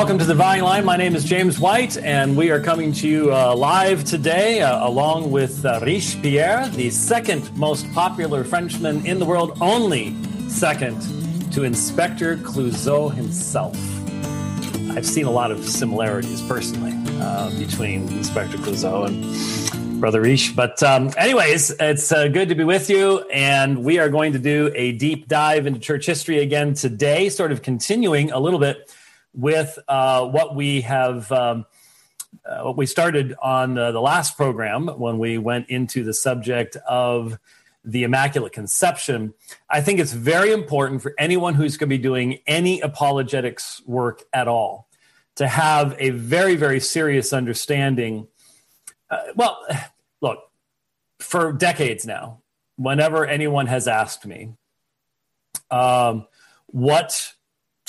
Welcome to the Dividing Line. My name is James White, and we are coming to you uh, live today uh, along with uh, Pierre, the second most popular Frenchman in the world, only second to Inspector Clouseau himself. I've seen a lot of similarities personally uh, between Inspector Clouseau and Brother Riche. But, um, anyways, it's uh, good to be with you, and we are going to do a deep dive into church history again today, sort of continuing a little bit with uh, what we have. Um, uh, what we started on uh, the last program when we went into the subject of the Immaculate Conception, I think it's very important for anyone who's going to be doing any apologetics work at all to have a very, very serious understanding. Uh, well, look, for decades now, whenever anyone has asked me, um, what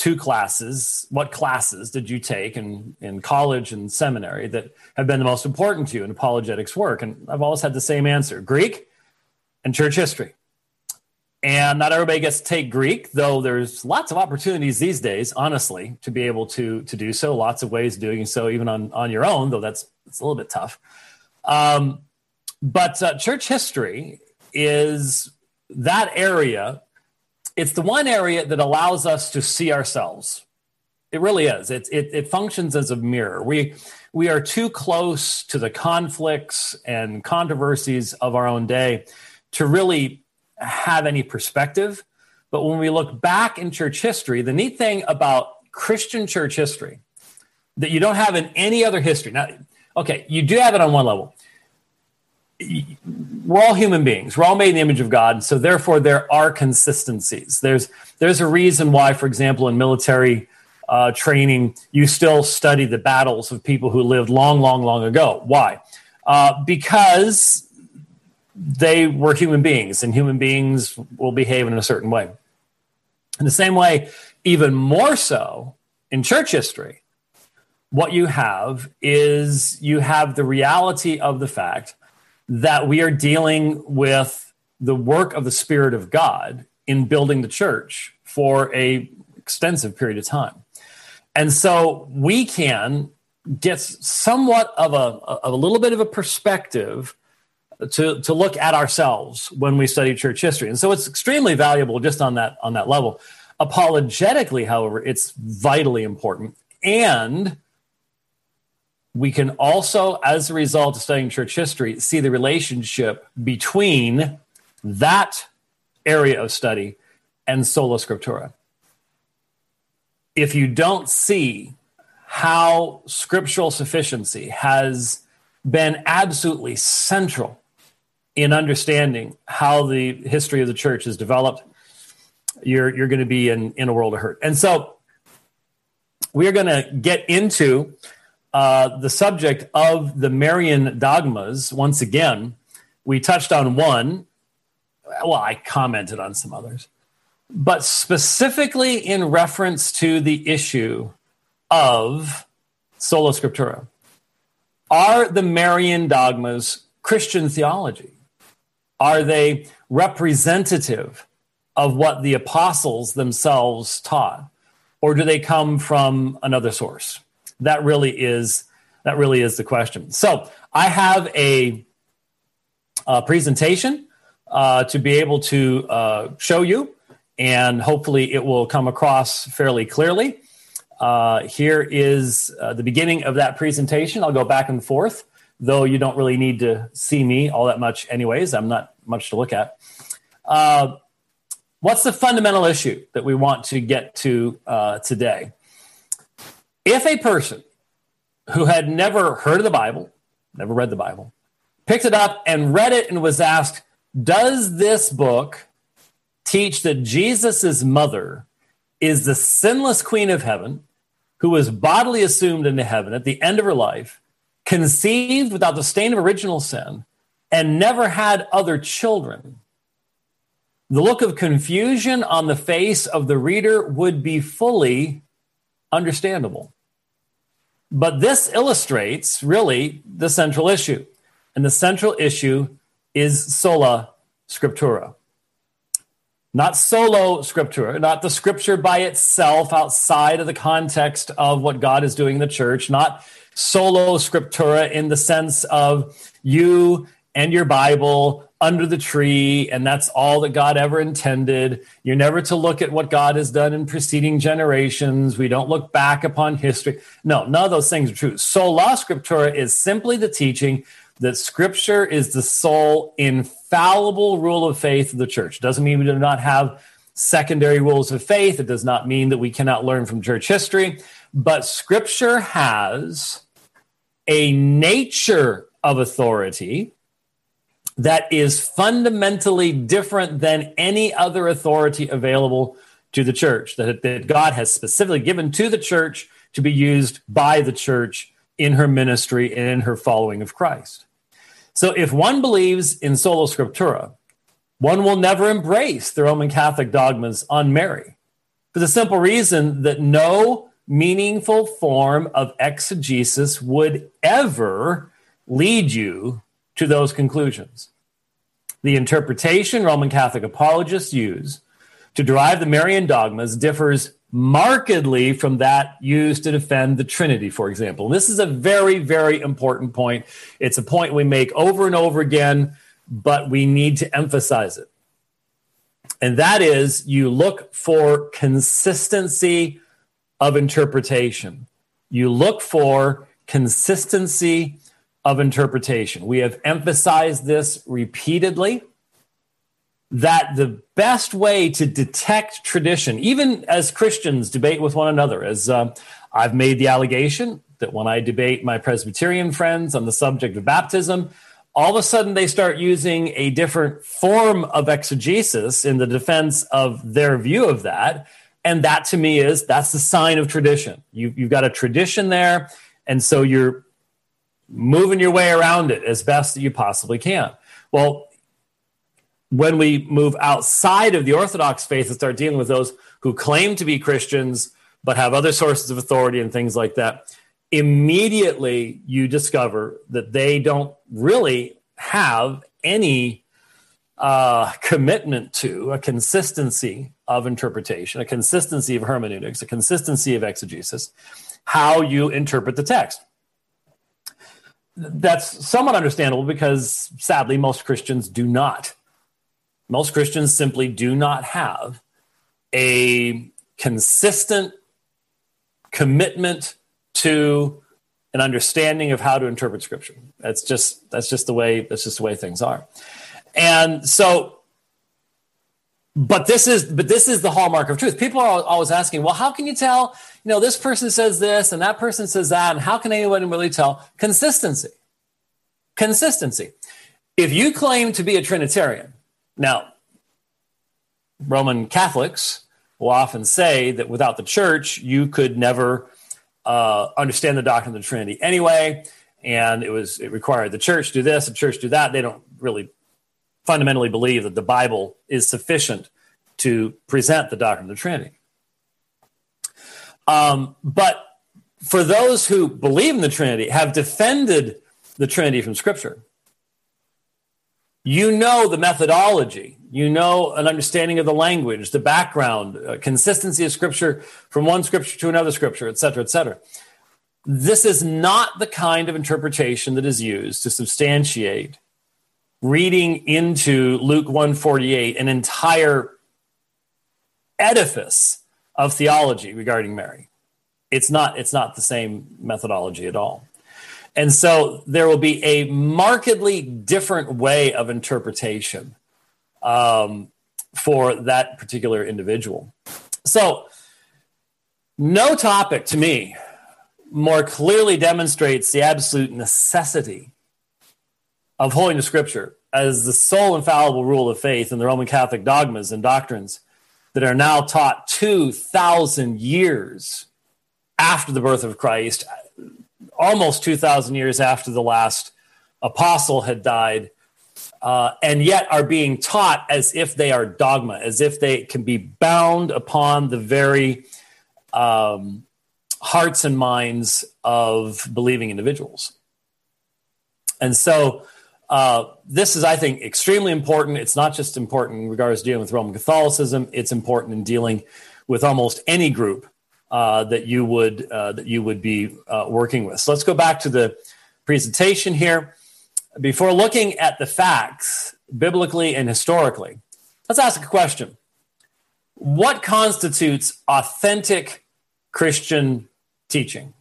two classes. What classes did you take in, in college and seminary that have been the most important to you in apologetics work? And I've always had the same answer Greek and church history. And not everybody gets to take Greek, though there's lots of opportunities these days, honestly, to be able to, to do so. Lots of ways of doing so, even on, on your own, though that's, that's a little bit tough. Um, but uh, church history is that area it's the one area that allows us to see ourselves. It really is. It, it, it functions as a mirror. We, we are too close to the conflicts and controversies of our own day to really have any perspective. But when we look back in church history, the neat thing about Christian church history that you don't have in any other history. Now, okay, you do have it on one level we're all human beings. We're all made in the image of God, so therefore there are consistencies. There's there's a reason why, for example, in military uh, training, you still study the battles of people who lived long, long, long ago. Why? Uh, because they were human beings, and human beings will behave in a certain way. In the same way, even more so in church history, what you have is you have the reality of the fact that we are dealing with the work of the Spirit of God in building the church for a extensive period of time. And so we can get somewhat of a, of a little bit of a perspective to, to look at ourselves when we study church history. And so it's extremely valuable just on that, on that level. Apologetically, however, it's vitally important. And we can also, as a result of studying church history, see the relationship between that area of study and sola scriptura. If you don't see how scriptural sufficiency has been absolutely central in understanding how the history of the church has developed, you're, you're going to be in, in a world of hurt. And so we are going to get into uh, the subject of the Marian dogmas, once again, we touched on one. Well, I commented on some others, but specifically in reference to the issue of sola scriptura. Are the Marian dogmas Christian theology? Are they representative of what the apostles themselves taught? Or do they come from another source? That really is that really is the question. So I have a, a presentation uh, to be able to uh, show you, and hopefully it will come across fairly clearly. Uh, here is uh, the beginning of that presentation. I'll go back and forth, though you don't really need to see me all that much, anyways. I'm not much to look at. Uh, what's the fundamental issue that we want to get to uh, today? If a person who had never heard of the Bible, never read the Bible, picked it up and read it and was asked, Does this book teach that Jesus' mother is the sinless queen of heaven who was bodily assumed into heaven at the end of her life, conceived without the stain of original sin, and never had other children? The look of confusion on the face of the reader would be fully understandable. But this illustrates really the central issue. And the central issue is sola scriptura. not solo scriptura, not the scripture by itself outside of the context of what God is doing in the church, not solo scriptura in the sense of you and your Bible under the tree, and that's all that God ever intended. You're never to look at what God has done in preceding generations. We don't look back upon history. No, none of those things are true. Sola scriptura is simply the teaching that scripture is the sole infallible rule of faith of the church. Doesn't mean we do not have secondary rules of faith. It does not mean that we cannot learn from church history, but scripture has a nature of authority that is fundamentally different than any other authority available to the church, that, that God has specifically given to the church to be used by the church in her ministry and in her following of Christ. So if one believes in sola scriptura, one will never embrace the Roman Catholic dogmas on Mary for the simple reason that no meaningful form of exegesis would ever lead you to those conclusions. The interpretation Roman Catholic apologists use to derive the Marian dogmas differs markedly from that used to defend the Trinity, for example. This is a very, very important point. It's a point we make over and over again, but we need to emphasize it. And that is you look for consistency of interpretation. You look for consistency of interpretation. We have emphasized this repeatedly that the best way to detect tradition, even as Christians debate with one another, as uh, I've made the allegation that when I debate my Presbyterian friends on the subject of baptism, all of a sudden they start using a different form of exegesis in the defense of their view of that. And that to me is that's the sign of tradition. You, you've got a tradition there. And so you're moving your way around it as best that you possibly can. Well, when we move outside of the Orthodox faith and start dealing with those who claim to be Christians but have other sources of authority and things like that, immediately you discover that they don't really have any uh, commitment to a consistency of interpretation, a consistency of hermeneutics, a consistency of exegesis, how you interpret the text that's somewhat understandable because sadly most Christians do not. Most Christians simply do not have a consistent commitment to an understanding of how to interpret scripture. That's just that's just the way that's just the way things are. And so but this is but this is the hallmark of truth. People are always asking, well, how can you tell? You know, this person says this and that person says that, and how can anyone really tell? Consistency. Consistency. If you claim to be a Trinitarian, now Roman Catholics will often say that without the church, you could never uh, understand the doctrine of the Trinity anyway, and it was it required the church do this, the church do that. They don't really fundamentally believe that the Bible is sufficient to present the doctrine of the Trinity. Um, but for those who believe in the Trinity, have defended the Trinity from Scripture, you know the methodology, you know an understanding of the language, the background, uh, consistency of Scripture from one Scripture to another Scripture, et cetera, et cetera. This is not the kind of interpretation that is used to substantiate reading into Luke 148 an entire edifice of theology regarding Mary. It's not it's not the same methodology at all. And so there will be a markedly different way of interpretation um, for that particular individual. So, no topic to me more clearly demonstrates the absolute necessity of holding the scripture as the sole infallible rule of faith in the Roman Catholic dogmas and doctrines that are now taught 2,000 years after the birth of Christ, almost 2,000 years after the last apostle had died, uh, and yet are being taught as if they are dogma, as if they can be bound upon the very um, hearts and minds of believing individuals. And so, Uh, this is, I think, extremely important. It's not just important in regards to dealing with Roman Catholicism. It's important in dealing with almost any group uh, that you would uh, that you would be uh, working with. So let's go back to the presentation here. Before looking at the facts, biblically and historically, let's ask a question: What constitutes authentic Christian teaching?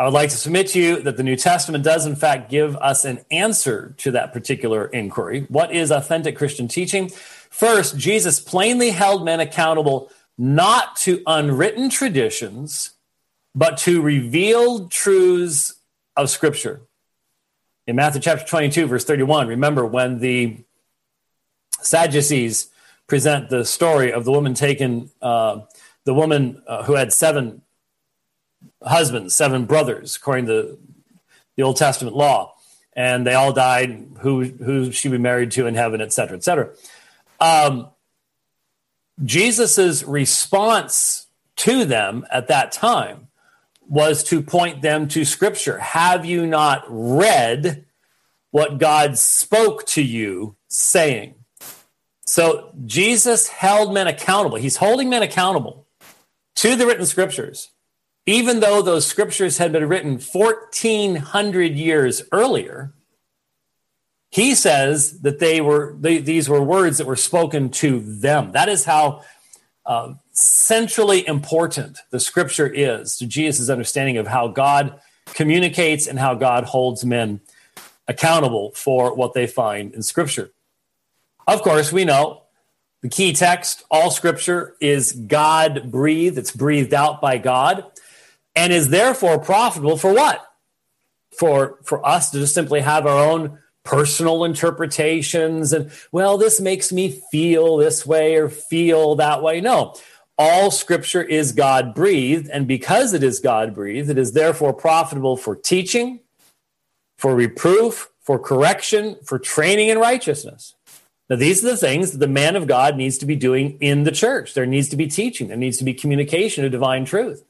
I would like to submit to you that the New Testament does, in fact, give us an answer to that particular inquiry. What is authentic Christian teaching? First, Jesus plainly held men accountable not to unwritten traditions, but to revealed truths of Scripture. In Matthew chapter 22, verse 31, remember when the Sadducees present the story of the woman taken, uh, the woman uh, who had seven husbands, seven brothers, according to the Old Testament law, and they all died. Who who she be married to in heaven, et cetera, et cetera. Um, Jesus's response to them at that time was to point them to Scripture. Have you not read what God spoke to you, saying? So Jesus held men accountable. He's holding men accountable to the written Scriptures even though those scriptures had been written 1400 years earlier he says that they were they, these were words that were spoken to them. That is how uh, centrally important the scripture is to jesus' understanding of how god communicates and how god holds men accountable for what they find in scripture. Of course we know the key text all scripture is god breathed it's breathed out by god and is therefore profitable for what? For for us to just simply have our own personal interpretations and well this makes me feel this way or feel that way. No. All scripture is God breathed and because it is God breathed it is therefore profitable for teaching, for reproof, for correction, for training in righteousness. Now, these are the things that the man of God needs to be doing in the church. There needs to be teaching, there needs to be communication of divine truth.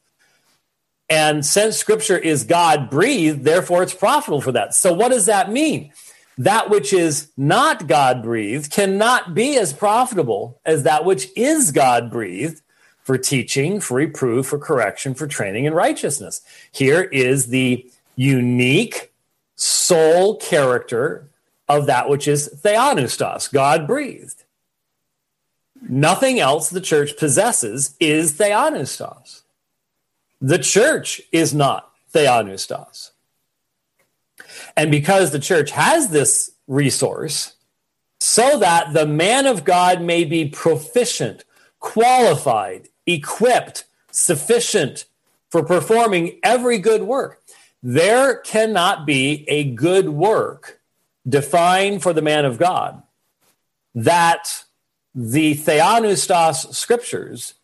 And since scripture is God breathed, therefore it's profitable for that. So, what does that mean? That which is not God breathed cannot be as profitable as that which is God breathed for teaching, for reproof, for correction, for training in righteousness. Here is the unique sole character of that which is theopneustos, God breathed. Nothing else the church possesses is theopneustos. The church is not theopneustos. And because the church has this resource, so that the man of God may be proficient, qualified, equipped, sufficient for performing every good work. There cannot be a good work defined for the man of God that the theopneustos scriptures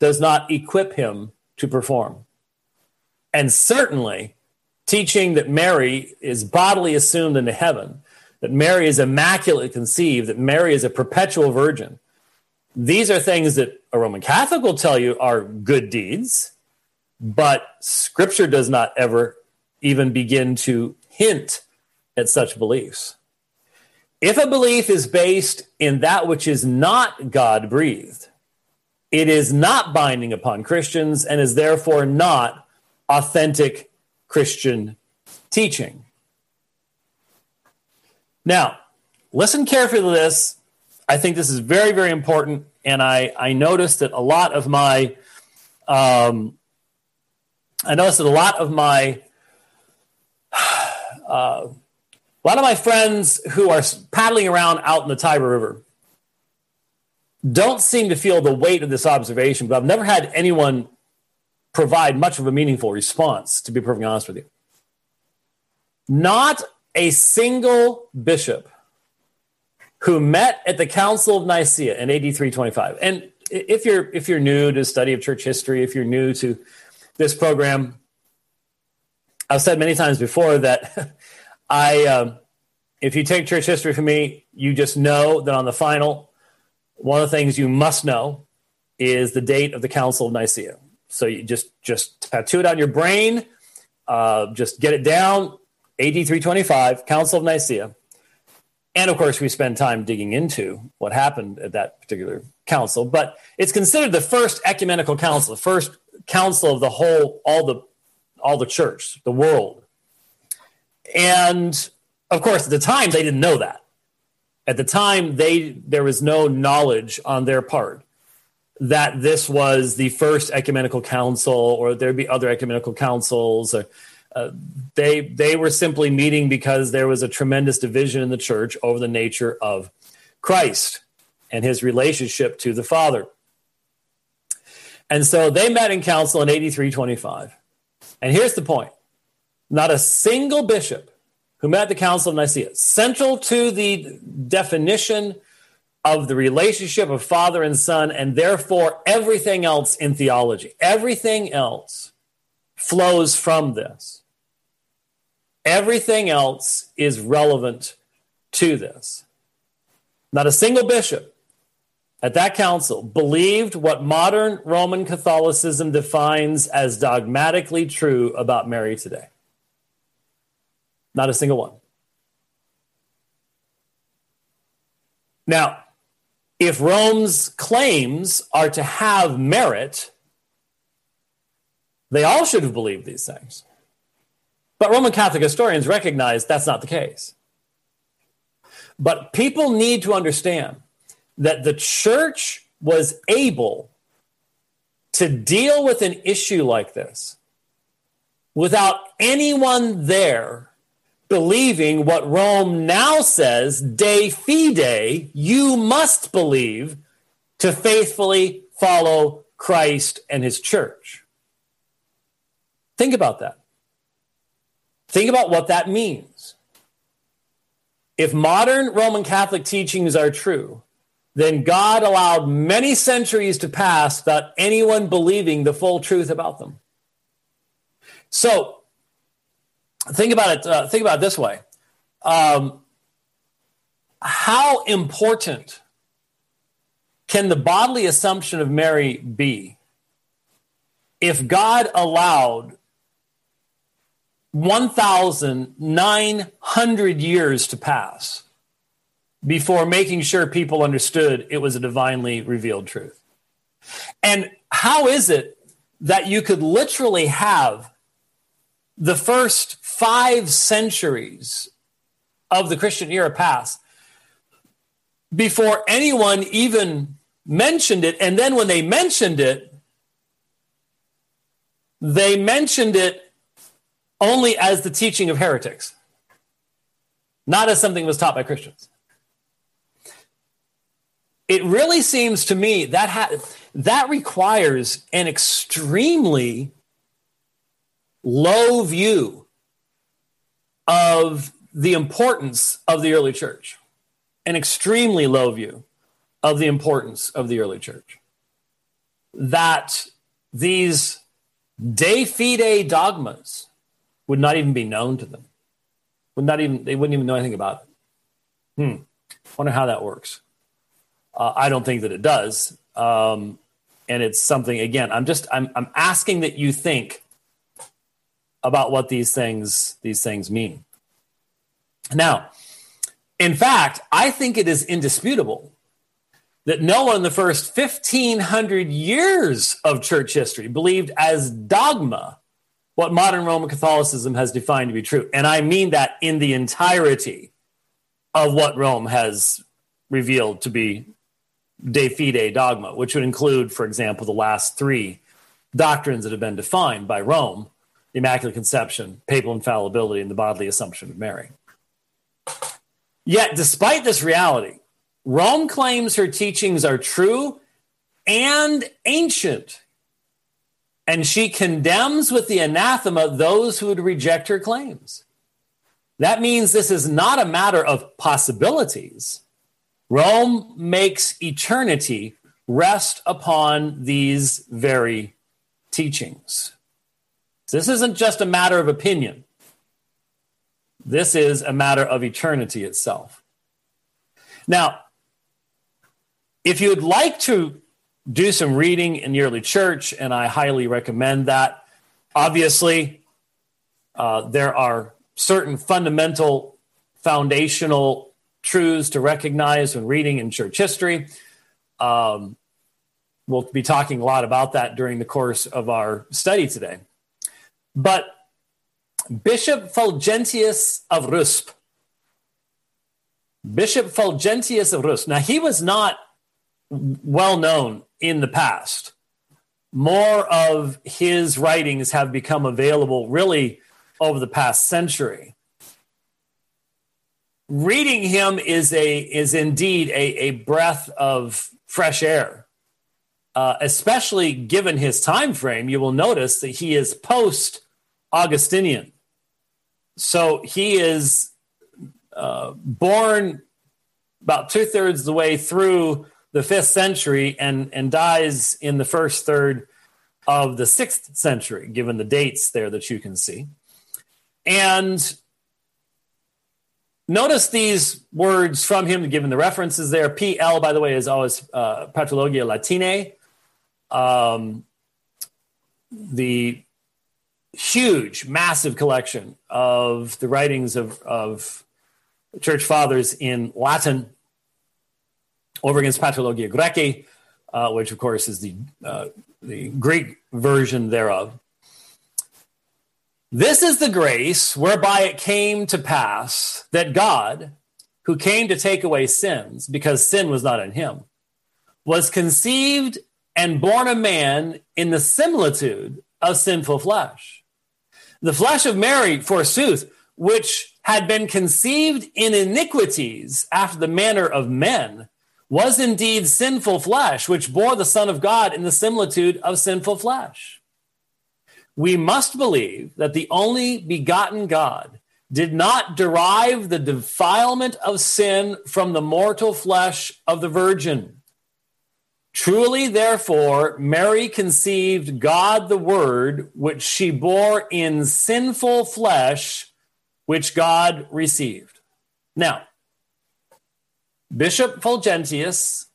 does not equip him to perform. And certainly, teaching that Mary is bodily assumed into heaven, that Mary is immaculately conceived, that Mary is a perpetual virgin. These are things that a Roman Catholic will tell you are good deeds, but scripture does not ever even begin to hint at such beliefs. If a belief is based in that which is not God breathed, it is not binding upon Christians and is therefore not authentic Christian teaching. Now, listen carefully to this. I think this is very, very important. And I, I noticed that a lot of my, um, I noticed that a lot of my, uh, a lot of my friends who are paddling around out in the Tiber River don't seem to feel the weight of this observation, but I've never had anyone provide much of a meaningful response, to be perfectly honest with you. Not a single bishop who met at the Council of Nicaea in AD 325. And if you're if you're new to study of church history, if you're new to this program, I've said many times before that I, um, if you take church history from me, you just know that on the final one of the things you must know is the date of the Council of Nicaea. So you just just tattoo it on your brain, uh, just get it down. AD 325, Council of Nicaea. And of course, we spend time digging into what happened at that particular council, but it's considered the first ecumenical council, the first council of the whole, all the, all the church, the world. And of course, at the time, they didn't know that. At the time, they there was no knowledge on their part that this was the first ecumenical council, or there'd be other ecumenical councils. Or, uh, they they were simply meeting because there was a tremendous division in the church over the nature of Christ and his relationship to the Father. And so they met in council in 8325. And here's the point not a single bishop who met at the Council of Nicaea, central to the definition of the relationship of father and son, and therefore everything else in theology. Everything else flows from this. Everything else is relevant to this. Not a single bishop at that council believed what modern Roman Catholicism defines as dogmatically true about Mary today. Not a single one. Now, if Rome's claims are to have merit, they all should have believed these things. But Roman Catholic historians recognize that's not the case. But people need to understand that the church was able to deal with an issue like this without anyone there believing what Rome now says, de fide, you must believe to faithfully follow Christ and his church. Think about that. Think about what that means. If modern Roman Catholic teachings are true, then God allowed many centuries to pass without anyone believing the full truth about them. So, think about it. Uh, think about it this way: um, How important can the bodily assumption of Mary be if God allowed 1,900 years to pass before making sure people understood it was a divinely revealed truth? And how is it that you could literally have the first five centuries of the Christian era passed before anyone even mentioned it. And then when they mentioned it, they mentioned it only as the teaching of heretics, not as something that was taught by Christians. It really seems to me that ha- that requires an extremely low view of the importance of the early church, an extremely low view of the importance of the early church. That these de fide dogmas would not even be known to them. Would not even they wouldn't even know anything about it. Hmm. Wonder how that works. Uh, I don't think that it does. Um, and it's something again. I'm just I'm I'm asking that you think about what these things these things mean. Now, in fact, I think it is indisputable that no one in the first 1500 years of church history believed as dogma what modern Roman Catholicism has defined to be true. And I mean that in the entirety of what Rome has revealed to be de fide dogma, which would include, for example, the last three doctrines that have been defined by Rome the Immaculate Conception, papal infallibility, and the bodily assumption of Mary. Yet, despite this reality, Rome claims her teachings are true and ancient, and she condemns with the anathema those who would reject her claims. That means this is not a matter of possibilities. Rome makes eternity rest upon these very teachings. This isn't just a matter of opinion. This is a matter of eternity itself. Now, if you'd like to do some reading in the early church, and I highly recommend that, obviously, uh, there are certain fundamental foundational truths to recognize when reading in church history. Um, we'll be talking a lot about that during the course of our study today. But Bishop Fulgentius of Rusp, Bishop Fulgentius of Rusp, now he was not well known in the past. More of his writings have become available really over the past century. Reading him is a is indeed a, a breath of fresh air, uh, especially given his time frame. You will notice that he is post Augustinian, so he is uh, born about two thirds of the way through the fifth century and and dies in the first third of the sixth century, given the dates there that you can see. And notice these words from him, given the references there. PL, by the way, is always uh, Patrologia Latinae. Um, the huge, massive collection of the writings of, of church fathers in Latin over against Patrologia Graecae, uh, which of course is the, uh, the Greek version thereof. This is the grace whereby it came to pass that God, who came to take away sins, because sin was not in him, was conceived and born a man in the similitude of sinful flesh. The flesh of Mary, forsooth, which had been conceived in iniquities after the manner of men, was indeed sinful flesh, which bore the Son of God in the similitude of sinful flesh we must believe that the only begotten God did not derive the defilement of sin from the mortal flesh of the Virgin. Truly, therefore, Mary conceived God the Word, which she bore in sinful flesh, which God received. Now, Bishop Fulgentius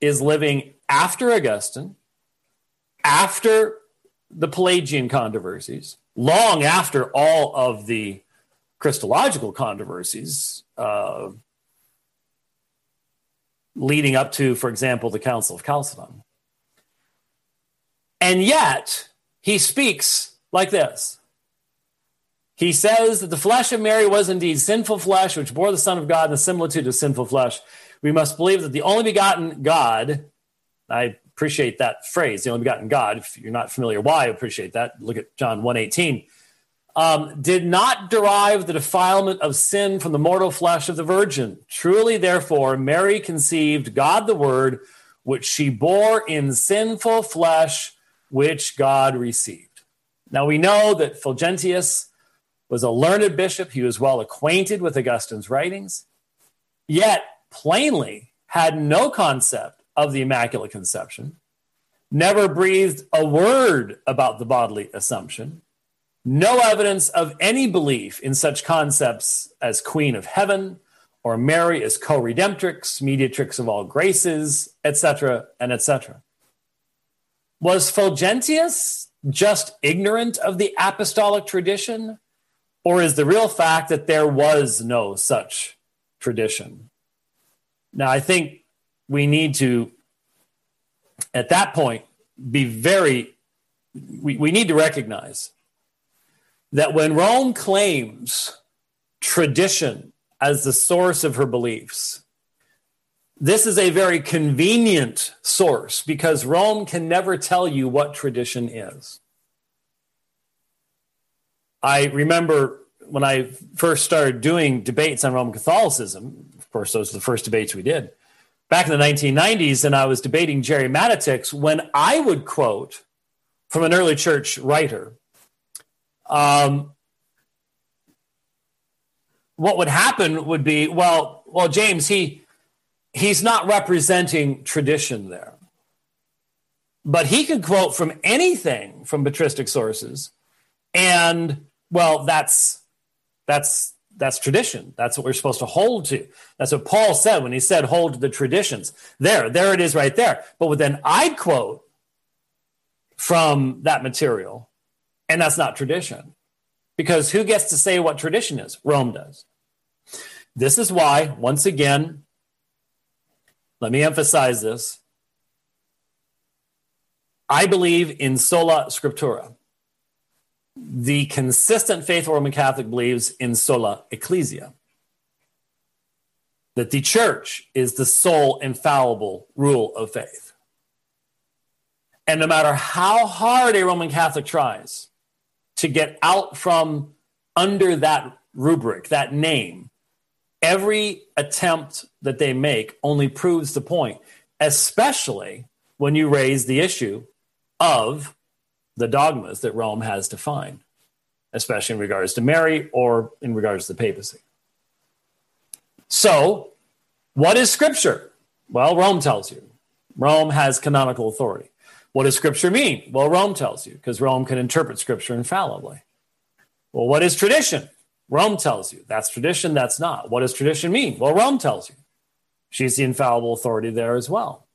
is living after Augustine, after the Pelagian controversies, long after all of the Christological controversies uh, leading up to, for example, the Council of Chalcedon. And yet, he speaks like this. He says that the flesh of Mary was indeed sinful flesh, which bore the Son of God in the similitude of sinful flesh. We must believe that the only begotten God, I appreciate that phrase, the only begotten God. If you're not familiar why, I appreciate that. Look at John 1.18. Um, did not derive the defilement of sin from the mortal flesh of the virgin. Truly, therefore, Mary conceived God the Word, which she bore in sinful flesh, which God received. Now we know that Fulgentius was a learned bishop. He was well acquainted with Augustine's writings, yet plainly had no concept of the Immaculate Conception, never breathed a word about the bodily assumption, no evidence of any belief in such concepts as Queen of Heaven or Mary as co redemptrix, mediatrix of all graces, etc., and etc. Was Fulgentius just ignorant of the apostolic tradition, or is the real fact that there was no such tradition? Now, I think we need to, at that point, be very, we, we need to recognize that when Rome claims tradition as the source of her beliefs, this is a very convenient source because Rome can never tell you what tradition is. I remember when I first started doing debates on Roman Catholicism, of course, those are the first debates we did back in the 1990s and I was debating Gerry Matatics when I would quote from an early church writer. Um, what would happen would be, well, well, James, he he's not representing tradition there. But he could quote from anything from patristic sources. And well, that's that's that's tradition. That's what we're supposed to hold to. That's what Paul said when he said, hold the traditions. There, there it is right there. But then I'd quote from that material, and that's not tradition. Because who gets to say what tradition is? Rome does. This is why, once again, let me emphasize this. I believe in sola scriptura. The consistent faithful Roman Catholic believes in sola ecclesia, that the church is the sole infallible rule of faith. And no matter how hard a Roman Catholic tries to get out from under that rubric, that name, every attempt that they make only proves the point, especially when you raise the issue of the dogmas that Rome has defined, especially in regards to Mary or in regards to the papacy. So, what is scripture? Well, Rome tells you. Rome has canonical authority. What does scripture mean? Well, Rome tells you, because Rome can interpret scripture infallibly. Well, what is tradition? Rome tells you. That's tradition, that's not. What does tradition mean? Well, Rome tells you. She's the infallible authority there as well.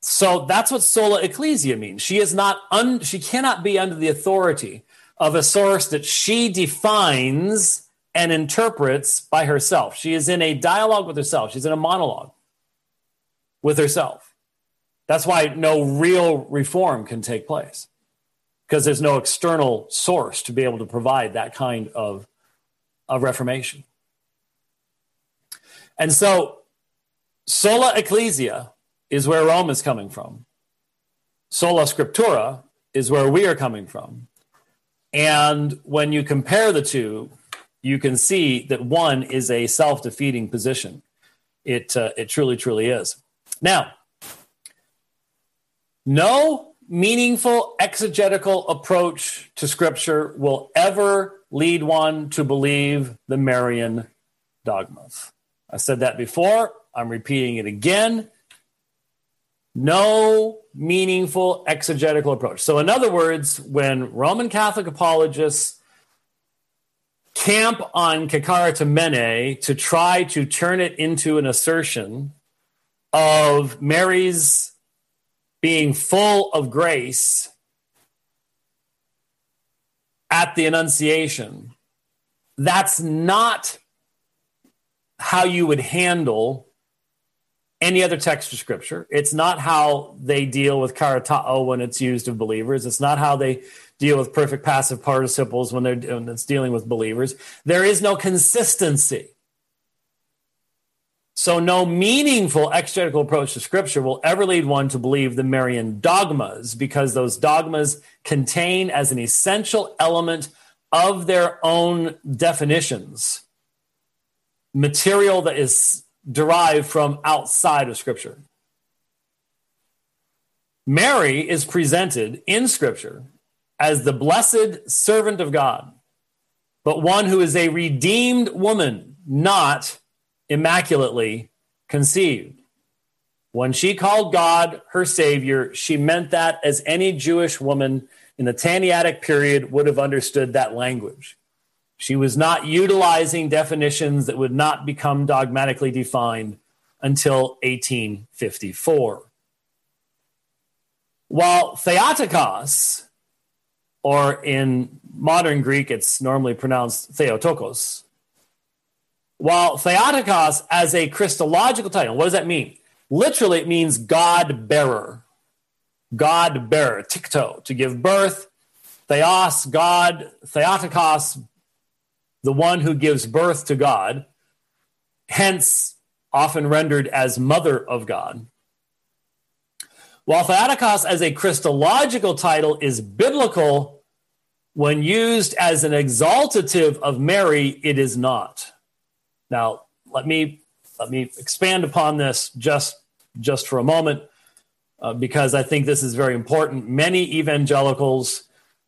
So that's what sola ecclesia means. She is not un, she cannot be under the authority of a source that she defines and interprets by herself. She is in a dialogue with herself. She's in a monologue with herself. That's why no real reform can take place because there's no external source to be able to provide that kind of, of reformation. And so, sola ecclesia is where Rome is coming from. Sola scriptura is where we are coming from. And when you compare the two, you can see that one is a self defeating position. It, uh, it truly, truly is. Now, no meaningful exegetical approach to scripture will ever lead one to believe the Marian dogmas. I said that before. I'm repeating it again no meaningful exegetical approach. So, in other words, when Roman Catholic apologists camp on kecharitomene to try to turn it into an assertion of Mary's being full of grace at the Annunciation, that's not how you would handle any other text of scripture. It's not how they deal with charitoo when it's used of believers. It's not how they deal with perfect passive participles when they're when it's dealing with believers. There is no consistency. So no meaningful exegetical approach to scripture will ever lead one to believe the Marian dogmas because those dogmas contain as an essential element of their own definitions material that is derived from outside of Scripture. Mary is presented in Scripture as the blessed servant of God, but one who is a redeemed woman, not immaculately conceived. When she called God her Savior, she meant that as any Jewish woman in the Tannaitic period would have understood that language. She was not utilizing definitions that would not become dogmatically defined until 1854. While Theotokos, or in modern Greek, it's normally pronounced Theotokos, while Theotokos as a Christological title, what does that mean? Literally, it means God bearer. God bearer, tikto, to give birth. Theos, God, Theotokos, the one who gives birth to God, hence often rendered as mother of God. While Theotokos as a Christological title is biblical, when used as an exaltative of Mary, it is not. Now, let me let me expand upon this just just for a moment, uh, because I think this is very important. Many evangelicals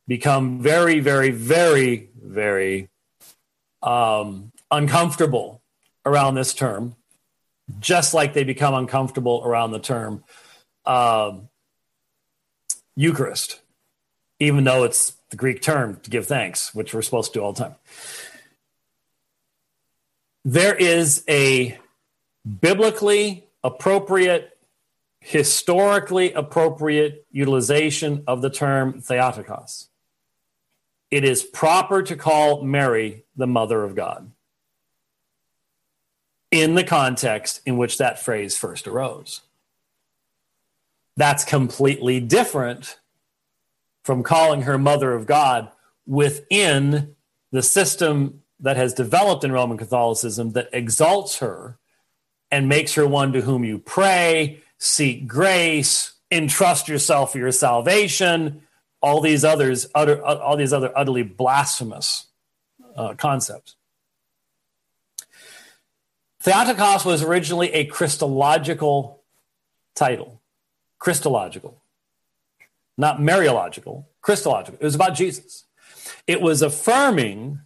become very, very, very, very um, uncomfortable around this term, just like they become uncomfortable around the term um, Eucharist, even though it's the Greek term to give thanks, which we're supposed to do all the time. There is a biblically appropriate, historically appropriate utilization of the term Theotokos it is proper to call Mary the mother of God in the context in which that phrase first arose. That's completely different from calling her mother of God within the system that has developed in Roman Catholicism that exalts her and makes her one to whom you pray, seek grace, entrust yourself for your salvation, all these others, utter, all these other utterly blasphemous uh, concepts. Theotokos was originally a Christological title, Christological, not Mariological, Christological. It was about Jesus. It was affirming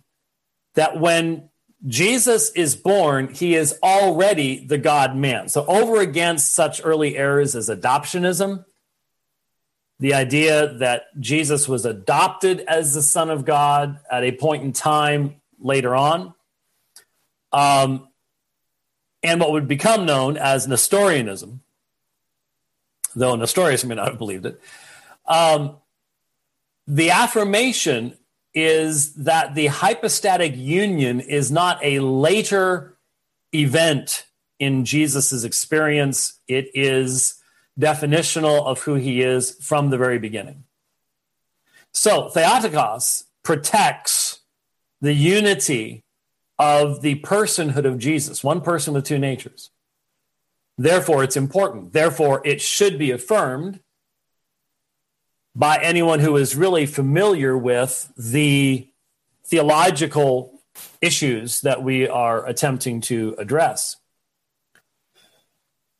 that when Jesus is born, he is already the God man. So, over against such early errors as adoptionism, the idea that Jesus was adopted as the Son of God at a point in time later on, um, and what would become known as Nestorianism, though Nestorius may not have believed it. Um, the affirmation is that the hypostatic union is not a later event in Jesus' experience. It is definitional of who he is from the very beginning. So Theotokos protects the unity of the personhood of Jesus, one person with two natures. Therefore, it's important. Therefore, it should be affirmed by anyone who is really familiar with the theological issues that we are attempting to address.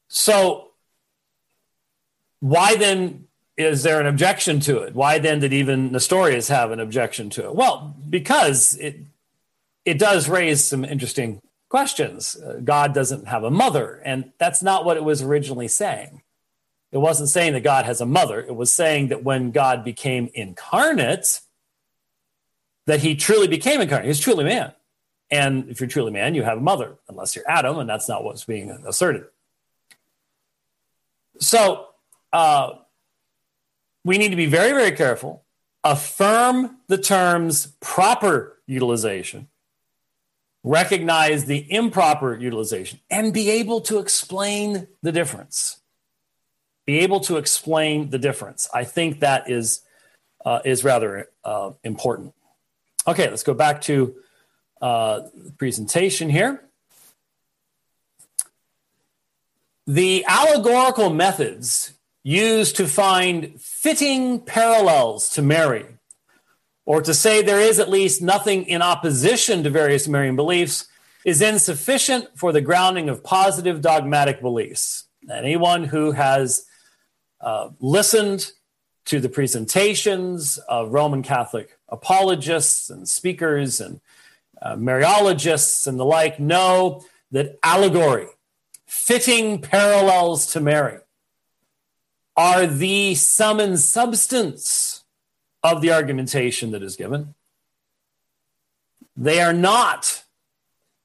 So, why then is there an objection to it? Why then did even Nestorius have an objection to it? Well, because it it does raise some interesting questions. Uh, God doesn't have a mother, and that's not what it was originally saying. It wasn't saying that God has a mother. It was saying that when God became incarnate, that he truly became incarnate. He's truly man. And if you're truly man, you have a mother, unless you're Adam, and that's not what's being asserted. So uh, we need to be very, very careful, affirm the term's proper utilization, recognize the improper utilization, and be able to explain the difference be able to explain the difference. I think that is uh, is rather uh, important. Okay, let's go back to uh, the presentation here. The allegorical methods used to find fitting parallels to Mary, or to say there is at least nothing in opposition to various Marian beliefs, is insufficient for the grounding of positive dogmatic beliefs. Anyone who has uh, listened to the presentations of Roman Catholic apologists and speakers and uh, Mariologists and the like know that allegory, fitting parallels to Mary, are the sum and substance of the argumentation that is given. They are not.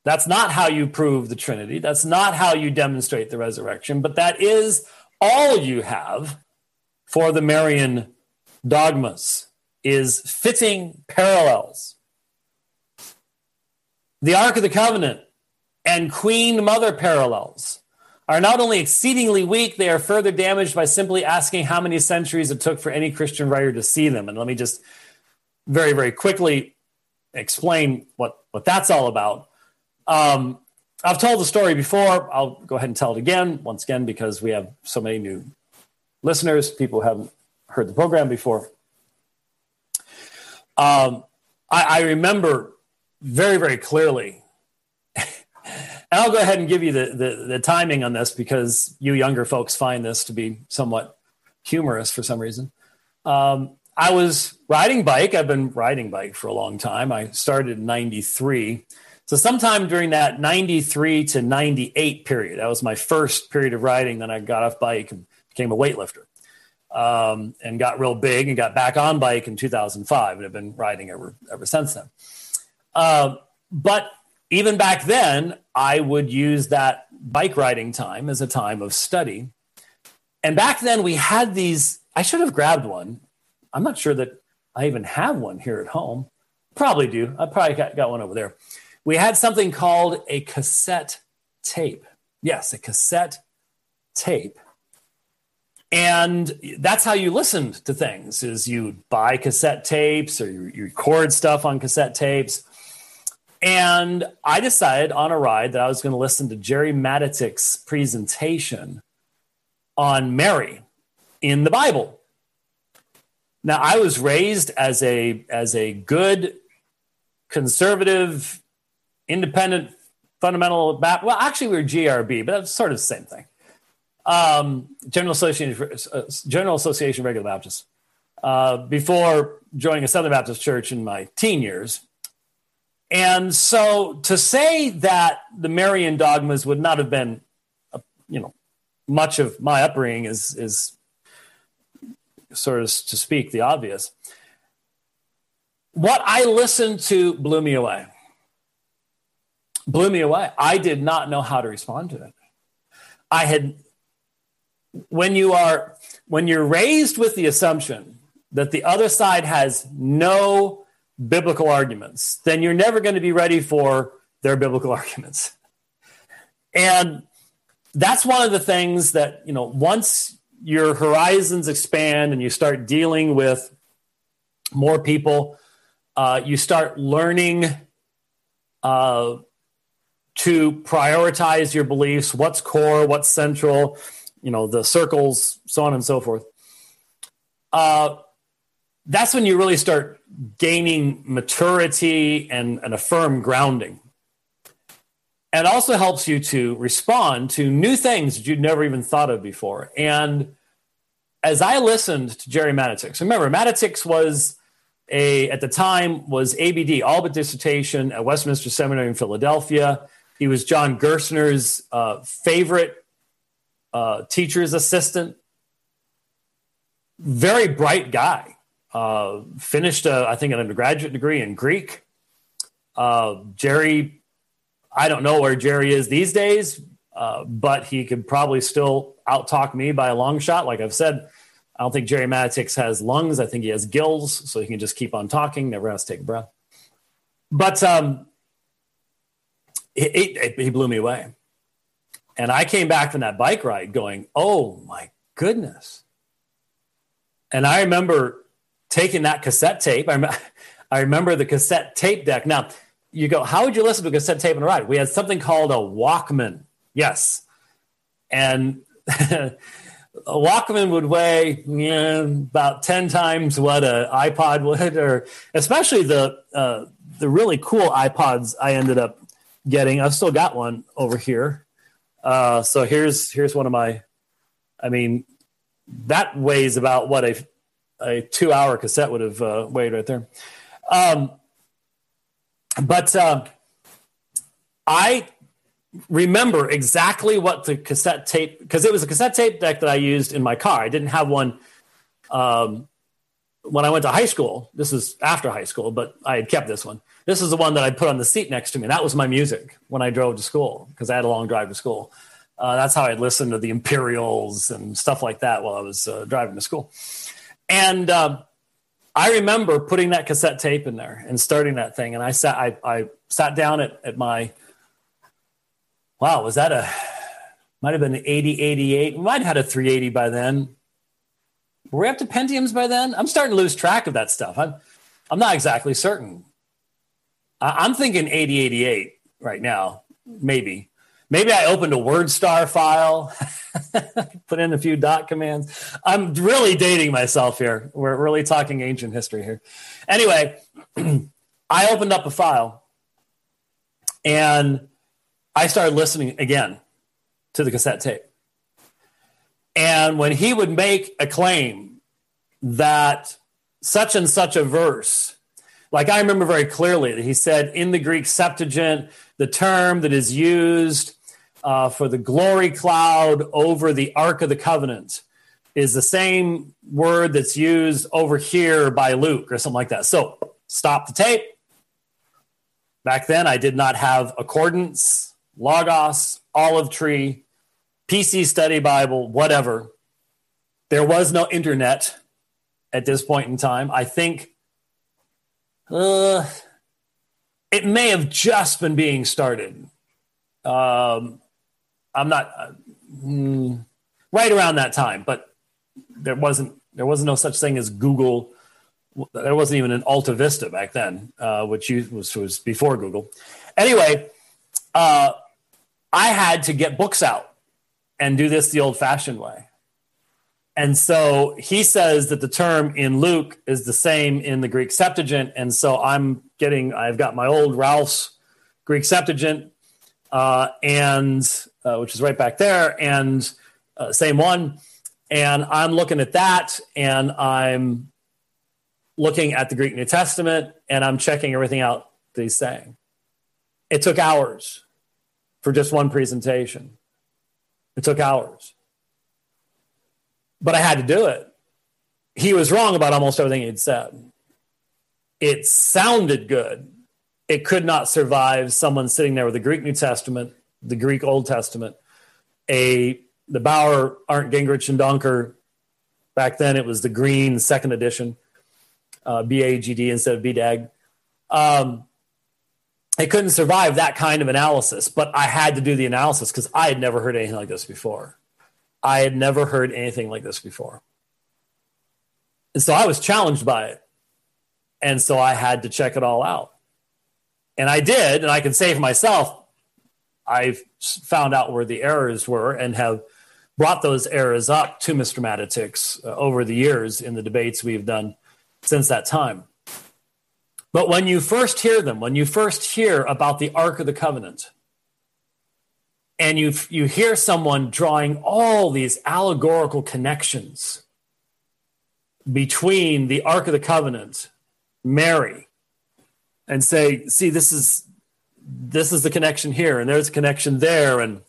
That's not how you prove the Trinity. That's not how you demonstrate the resurrection, but that is all you have for the Marian dogmas is fitting parallels. The Ark of the Covenant and Queen Mother parallels are not only exceedingly weak, they are further damaged by simply asking how many centuries it took for any Christian writer to see them. And let me just very, very quickly explain what, what that's all about. Um, I've told the story before. I'll go ahead and tell it again, once again, because we have so many new listeners, people who haven't heard the program before. Um, I, I remember very, very clearly. and I'll go ahead and give you the, the, the timing on this because you younger folks find this to be somewhat humorous for some reason. Um, I was riding bike. I've been riding bike for a long time. I started in 93 so sometime during that 93 to 98 period, that was my first period of riding. Then I got off bike and became a weightlifter um, and got real big and got back on bike in 2005 and have been riding ever, ever since then. Uh, but even back then, I would use that bike riding time as a time of study. And back then, we had these. I should have grabbed one. I'm not sure that I even have one here at home. Probably do. I probably got, got one over there. We had something called a cassette tape. Yes, a cassette tape. And that's how you listened to things is you buy cassette tapes or you, record stuff on cassette tapes. And I decided on a ride that I was going to listen to Gerry Matatics' presentation on Mary in the Bible. Now, I was raised as a as a good conservative, independent, fundamental Baptist. Well, actually, we were GRB, but that's sort of the same thing. Um, General Association, uh, General Association Regular Baptist. Uh, before joining a Southern Baptist church in my teen years, and so to say that the Marian dogmas would not have been, uh, you know, much of my upbringing is is sort of to speak the obvious. What I listened to blew me away. Blew me away. I did not know how to respond to it. I had when you are when you're raised with the assumption that the other side has no biblical arguments, then you're never going to be ready for their biblical arguments. And that's one of the things that, you know, once your horizons expand and you start dealing with more people, uh, you start learning uh, to prioritize your beliefs, what's core, what's central, you know, the circles, so on and so forth. Uh, that's when you really start gaining maturity and, and a firm grounding. And also helps you to respond to new things that you'd never even thought of before. And as I listened to Gerry Matatics, remember, Matatics was a, at the time, was ABD, all but dissertation at Westminster Seminary in Philadelphia. He was John Gerstner's uh, favorite uh, teacher's assistant. Very bright guy. Uh, finished, uh, I think, an undergraduate degree in Greek. Uh, Gerry I don't know where Gerry is these days, uh, but he could probably still out talk me by a long shot. Like I've said, I don't think Gerry Matatics has lungs. I think he has gills, so he can just keep on talking, never has to take a breath. But um, he blew me away. And I came back from that bike ride going, oh my goodness. And I remember taking that cassette tape. I, I remember the cassette tape deck. Now, you go, how would you listen to a cassette tape on a ride? We had something called a Walkman. Yes. And a Walkman would weigh about 10 times what an iPod would, or especially the, uh, the really cool iPods I ended up getting. I've still got one over here. Uh, so here's, here's one of my, I mean, that weighs about what a, a two hour cassette would have uh, weighed right there. Um, but uh, I remember exactly what the cassette tape because it was a cassette tape deck that I used in my car. I didn't have one um, when I went to high school. This is after high school, but I had kept this one. This is the one that I put on the seat next to me. That was my music when I drove to school because I had a long drive to school. Uh, that's how I'd listen to the Imperials and stuff like that while I was uh, driving to school. And uh, I remember putting that cassette tape in there and starting that thing. And I sat, I, I sat down at, at my, wow, was that a, might have been an 80, 88. We might have had a 380 by then. Were we up to Pentiums by then? I'm starting to lose track of that stuff. I'm, I'm not exactly certain. I'm thinking 8088 right now, maybe. Maybe I opened a WordStar file, put in a few dot commands. I'm really dating myself here. We're really talking ancient history here. Anyway, I opened up a file and I started listening again to the cassette tape. And when he would make a claim that such and such a verse, like I remember very clearly that he said in the Greek Septuagint, the term that is used uh, for the glory cloud over the Ark of the Covenant is the same word that's used over here by Luke or something like that. So stop the tape. Back then, I did not have Accordance, Logos, Olive Tree, PC Study Bible, whatever. There was no internet at this point in time. I think Uh, it may have just been being started. Um, I'm not uh, mm, right around that time, but there wasn't there wasn't no such thing as Google. There wasn't even an Alta Vista back then, uh, which was was before Google. Anyway, uh, I had to get books out and do this the old-fashioned way. And so he says that the term in Luke is the same in the Greek Septuagint. And so I'm getting, I've got my old Rahlfs Greek Septuagint, uh, and uh, which is right back there, and uh, same one. And I'm looking at that, and I'm looking at the Greek New Testament, and I'm checking everything out that he's saying. It took hours for just one presentation. It took hours but I had to do it. He was wrong about almost everything he'd said. It sounded good. It could not survive someone sitting there with the Greek New Testament, the Greek Old Testament, a the Bauer, Arndt Gingrich, and Danker. Back then, it was the Green Second Edition, uh, BAGD instead of BDAG. Um, it couldn't survive that kind of analysis, but I had to do the analysis because I had never heard anything like this before. I had never heard anything like this before. And so I was challenged by it. And so I had to check it all out. And I did. And I can say for myself, I've found out where the errors were and have brought those errors up to Mr. Matatics uh, over the years in the debates we've done since that time. But when you first hear them, when you first hear about the Ark of the Covenant, and you you hear someone drawing all these allegorical connections between the Ark of the Covenant, Mary, and say, see, this is this is the connection here, and there's a connection there, and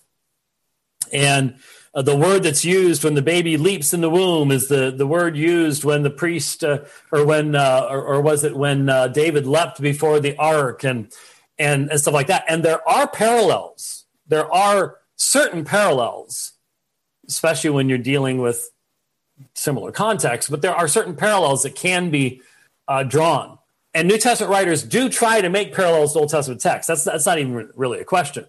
and uh, the word that's used when the baby leaps in the womb is the, the word used when the priest uh, or when uh, or, or, was it when uh, David leapt before the ark and, and and stuff like that. And there are parallels there are certain parallels, especially when you're dealing with similar contexts, but there are certain parallels that can be uh, drawn. And New Testament writers do try to make parallels to Old Testament texts. That's, that's not even really a question.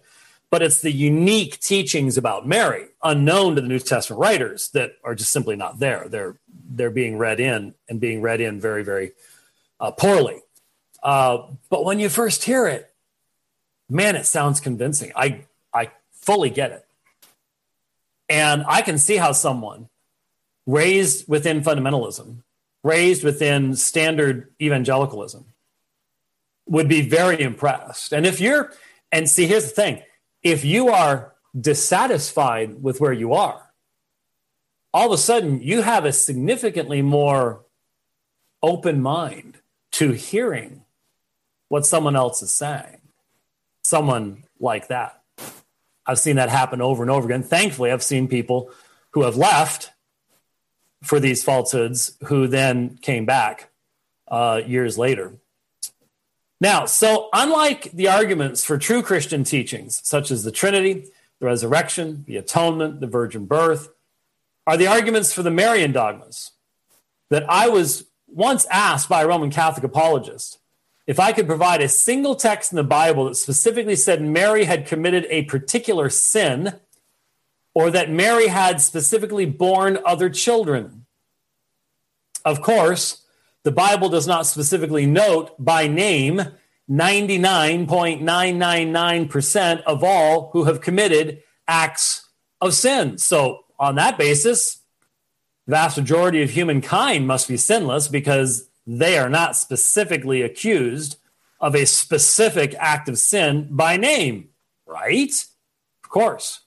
But it's the unique teachings about Mary, unknown to the New Testament writers, that are just simply not there. They're, they're being read in and being read in very, very uh, poorly. Uh, but when you first hear it, man, it sounds convincing. I fully get it. And I can see how someone raised within fundamentalism, raised within standard evangelicalism, would be very impressed. And if you're, and see, here's the thing if you are dissatisfied with where you are, all of a sudden you have a significantly more open mind to hearing what someone else is saying. Someone like that. I've seen that happen over and over again. Thankfully, I've seen people who have left for these falsehoods who then came back uh, years later. Now, so unlike the arguments for true Christian teachings, such as the Trinity, the resurrection, the atonement, the virgin birth, are the arguments for the Marian dogmas that I was once asked by a Roman Catholic apologist if I could provide a single text in the Bible that specifically said Mary had committed a particular sin or that Mary had specifically borne other children. Of course, the Bible does not specifically note by name 99.999% of all who have committed acts of sin. So, on that basis, the vast majority of humankind must be sinless because they are not specifically accused of a specific act of sin by name, right? Of course.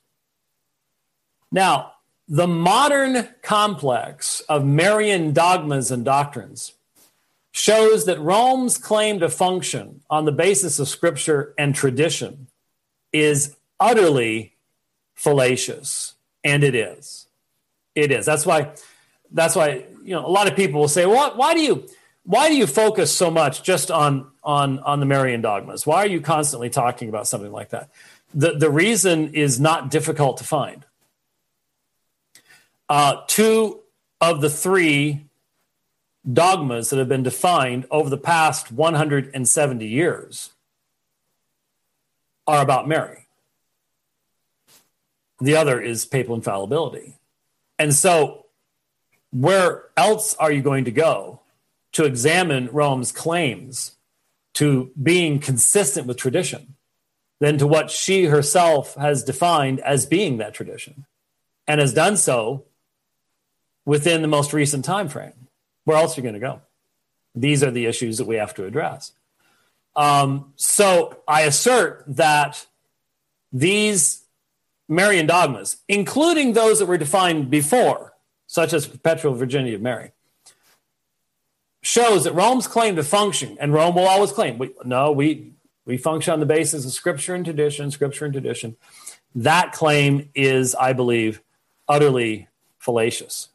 Now, the modern complex of Marian dogmas and doctrines shows that Rome's claim to function on the basis of scripture and tradition is utterly fallacious. And it is. It is. That's why, that's why, you know, a lot of people will say, well, why do you, why do you focus so much just on on on the Marian dogmas? Why are you constantly talking about something like that? The the reason is not difficult to find. Uh, two of the three dogmas that have been defined over the past 170 years are about Mary. The other is papal infallibility. And so, where else are you going to go to examine Rome's claims to being consistent with tradition than to what she herself has defined as being that tradition and has done so within the most recent time frame? Where else are you going to go? These are the issues that we have to address. Um, so I assert that these Marian dogmas, including those that were defined before, such as perpetual virginity of Mary, shows that Rome's claim to function, and Rome will always claim, we, no, we, we function on the basis of scripture and tradition, scripture and tradition. That claim is, I believe, utterly fallacious.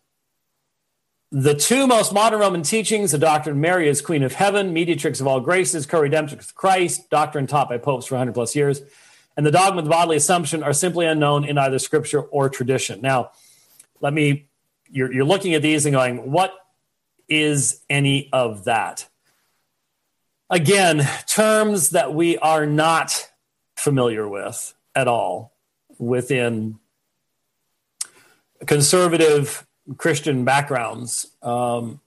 The two most modern Roman teachings, the doctrine of Mary as Queen of Heaven, mediatrix of all graces, co-redemptrix with Christ, doctrine taught by popes for 100 plus years, and the dogma of the bodily assumption are simply unknown in either scripture or tradition. Now, let me, you're, you're looking at these and going, what is any of that? Again, terms that we are not familiar with at all within conservative Christian backgrounds. Um,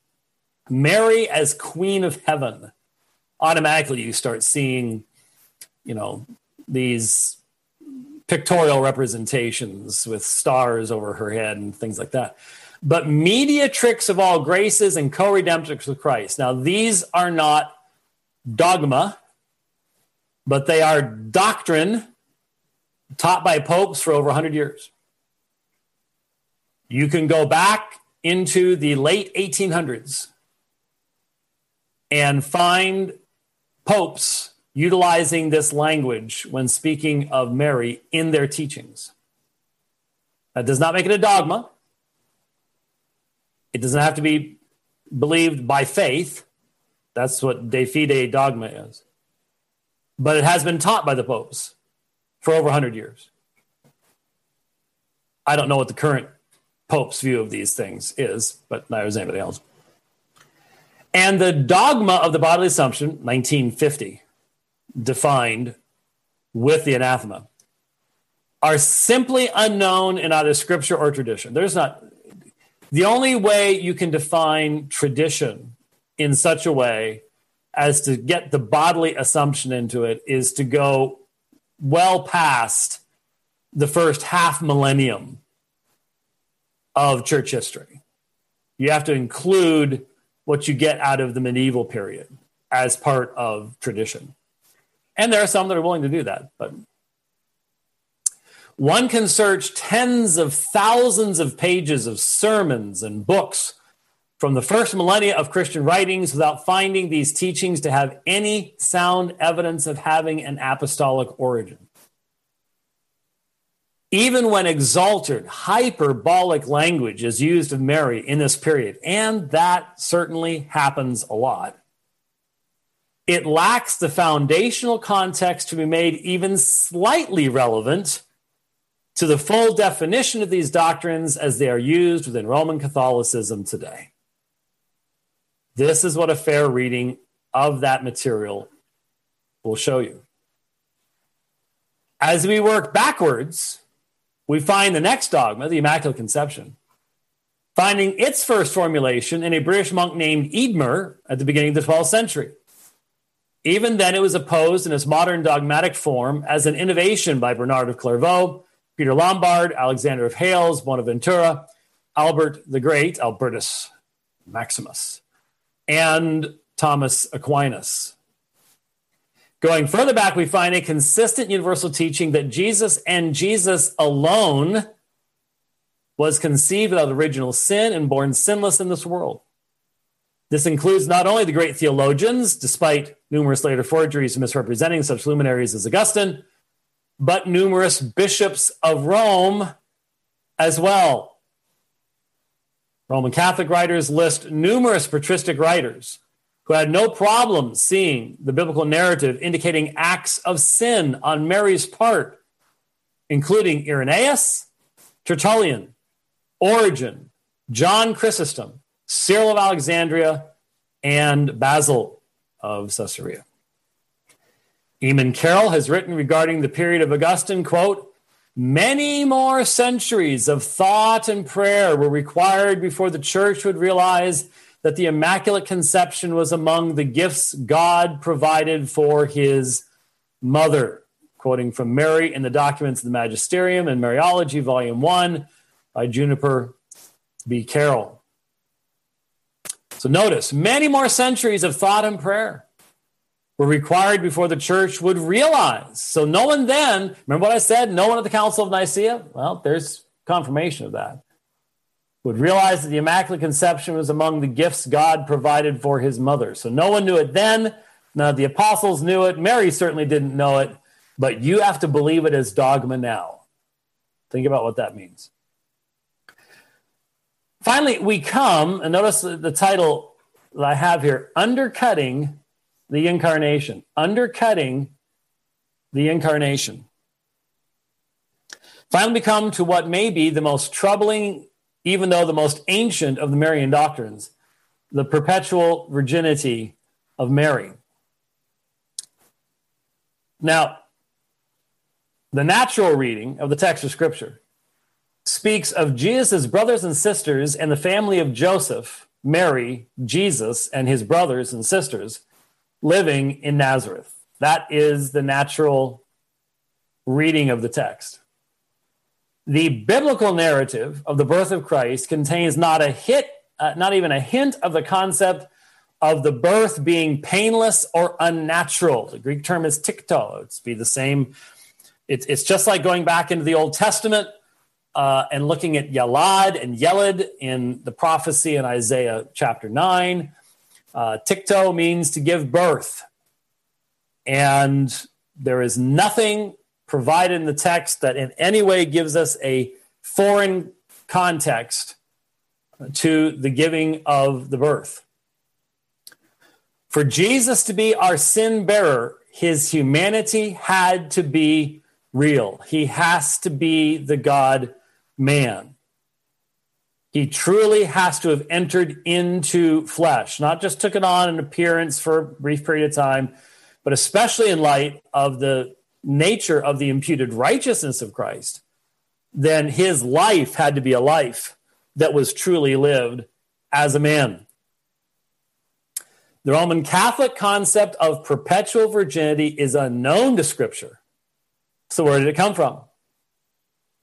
Mary as Queen of Heaven, automatically you start seeing, you know, these pictorial representations with stars over her head and things like that. But mediatrix of all graces and co redemptrix with Christ. Now, these are not dogma, but they are doctrine taught by popes for over 100 years. You can go back into the late 1800s and find popes utilizing this language when speaking of Mary in their teachings. That does not make it a dogma. It doesn't have to be believed by faith. That's what de fide dogma is. But it has been taught by the popes for over 100 years. I don't know what the current pope's view of these things is, but neither does anybody else. And the dogma of the bodily assumption, 1950, defined with the anathema are simply unknown in either scripture or tradition. There's not the only way you can define tradition in such a way as to get the bodily assumption into it is to go well past the first half millennium of church history. You have to include what you get out of the medieval period as part of tradition. And there are some that are willing to do that. But one can search tens of thousands of pages of sermons and books from the first millennia of Christian writings without finding these teachings to have any sound evidence of having an apostolic origin. Even when exalted, hyperbolic language is used of Mary in this period, and that certainly happens a lot, it lacks the foundational context to be made even slightly relevant to the full definition of these doctrines as they are used within Roman Catholicism today. This is what a fair reading of that material will show you. As we work backwards, we find the next dogma, the Immaculate Conception, finding its first formulation in a British monk named Eadmer at the beginning of the 12th century. Even then, it was opposed in its modern dogmatic form as an innovation by Bernard of Clairvaux, Peter Lombard, Alexander of Hales, Bonaventura, Albert the Great, Albertus Maximus, and Thomas Aquinas. Going further back, we find a consistent universal teaching that Jesus and Jesus alone was conceived without original sin and born sinless in this world. This includes not only the great theologians, despite numerous later forgeries misrepresenting such luminaries as Augustine, but numerous bishops of Rome as well. Roman Catholic writers list numerous patristic writers who had no problem seeing the biblical narrative indicating acts of sin on Mary's part, including Irenaeus, Tertullian, Origen, John Chrysostom, Cyril of Alexandria, and Basil of Caesarea. Eamon Carroll has written regarding the period of Augustine, quote, Many more centuries of thought and prayer were required before the church would realize that the Immaculate Conception was among the gifts God provided for his mother. Quoting from Mary in the documents of the Magisterium and Mariology, Volume 1 by Juniper B. Carol. So notice, many more centuries of thought and prayer were required before the church would realize. So no one then, remember what I said? No one at the Council of Nicaea? Well, there's confirmation of that. Would realize that the Immaculate Conception was among the gifts God provided for his mother. So no one knew it then. Of the apostles knew it. Mary certainly didn't know it, but you have to believe it as dogma now. Think about what that means. Finally, we come, and notice the title that I have here Undercutting the incarnation, undercutting the incarnation. Finally, we come to what may be the most troubling, even though the most ancient of the Marian doctrines the perpetual virginity of Mary. Now, the natural reading of the text of Scripture speaks of Jesus' brothers and sisters and the family of Joseph, Mary, Jesus, and his brothers and sisters living in Nazareth. That is the natural reading of the text. The biblical narrative of the birth of Christ contains not a hit, uh, not even a hint of the concept of the birth being painless or unnatural. The Greek term is tikto. It's be the same. It's, it's just like going back into the Old Testament uh, and looking at Yalad and Yelid in the prophecy in Isaiah chapter 9. Uh, tikto means to give birth. And there is nothing provided in the text that in any way gives us a foreign context to the giving of the birth. For Jesus to be our sin bearer, his humanity had to be real. He has to be the God man. He truly has to have entered into flesh, not just took it on an appearance for a brief period of time, but especially in light of the nature of the imputed righteousness of Christ, then his life had to be a life that was truly lived as a man. The Roman Catholic concept of perpetual virginity is unknown to Scripture. So, where did it come from?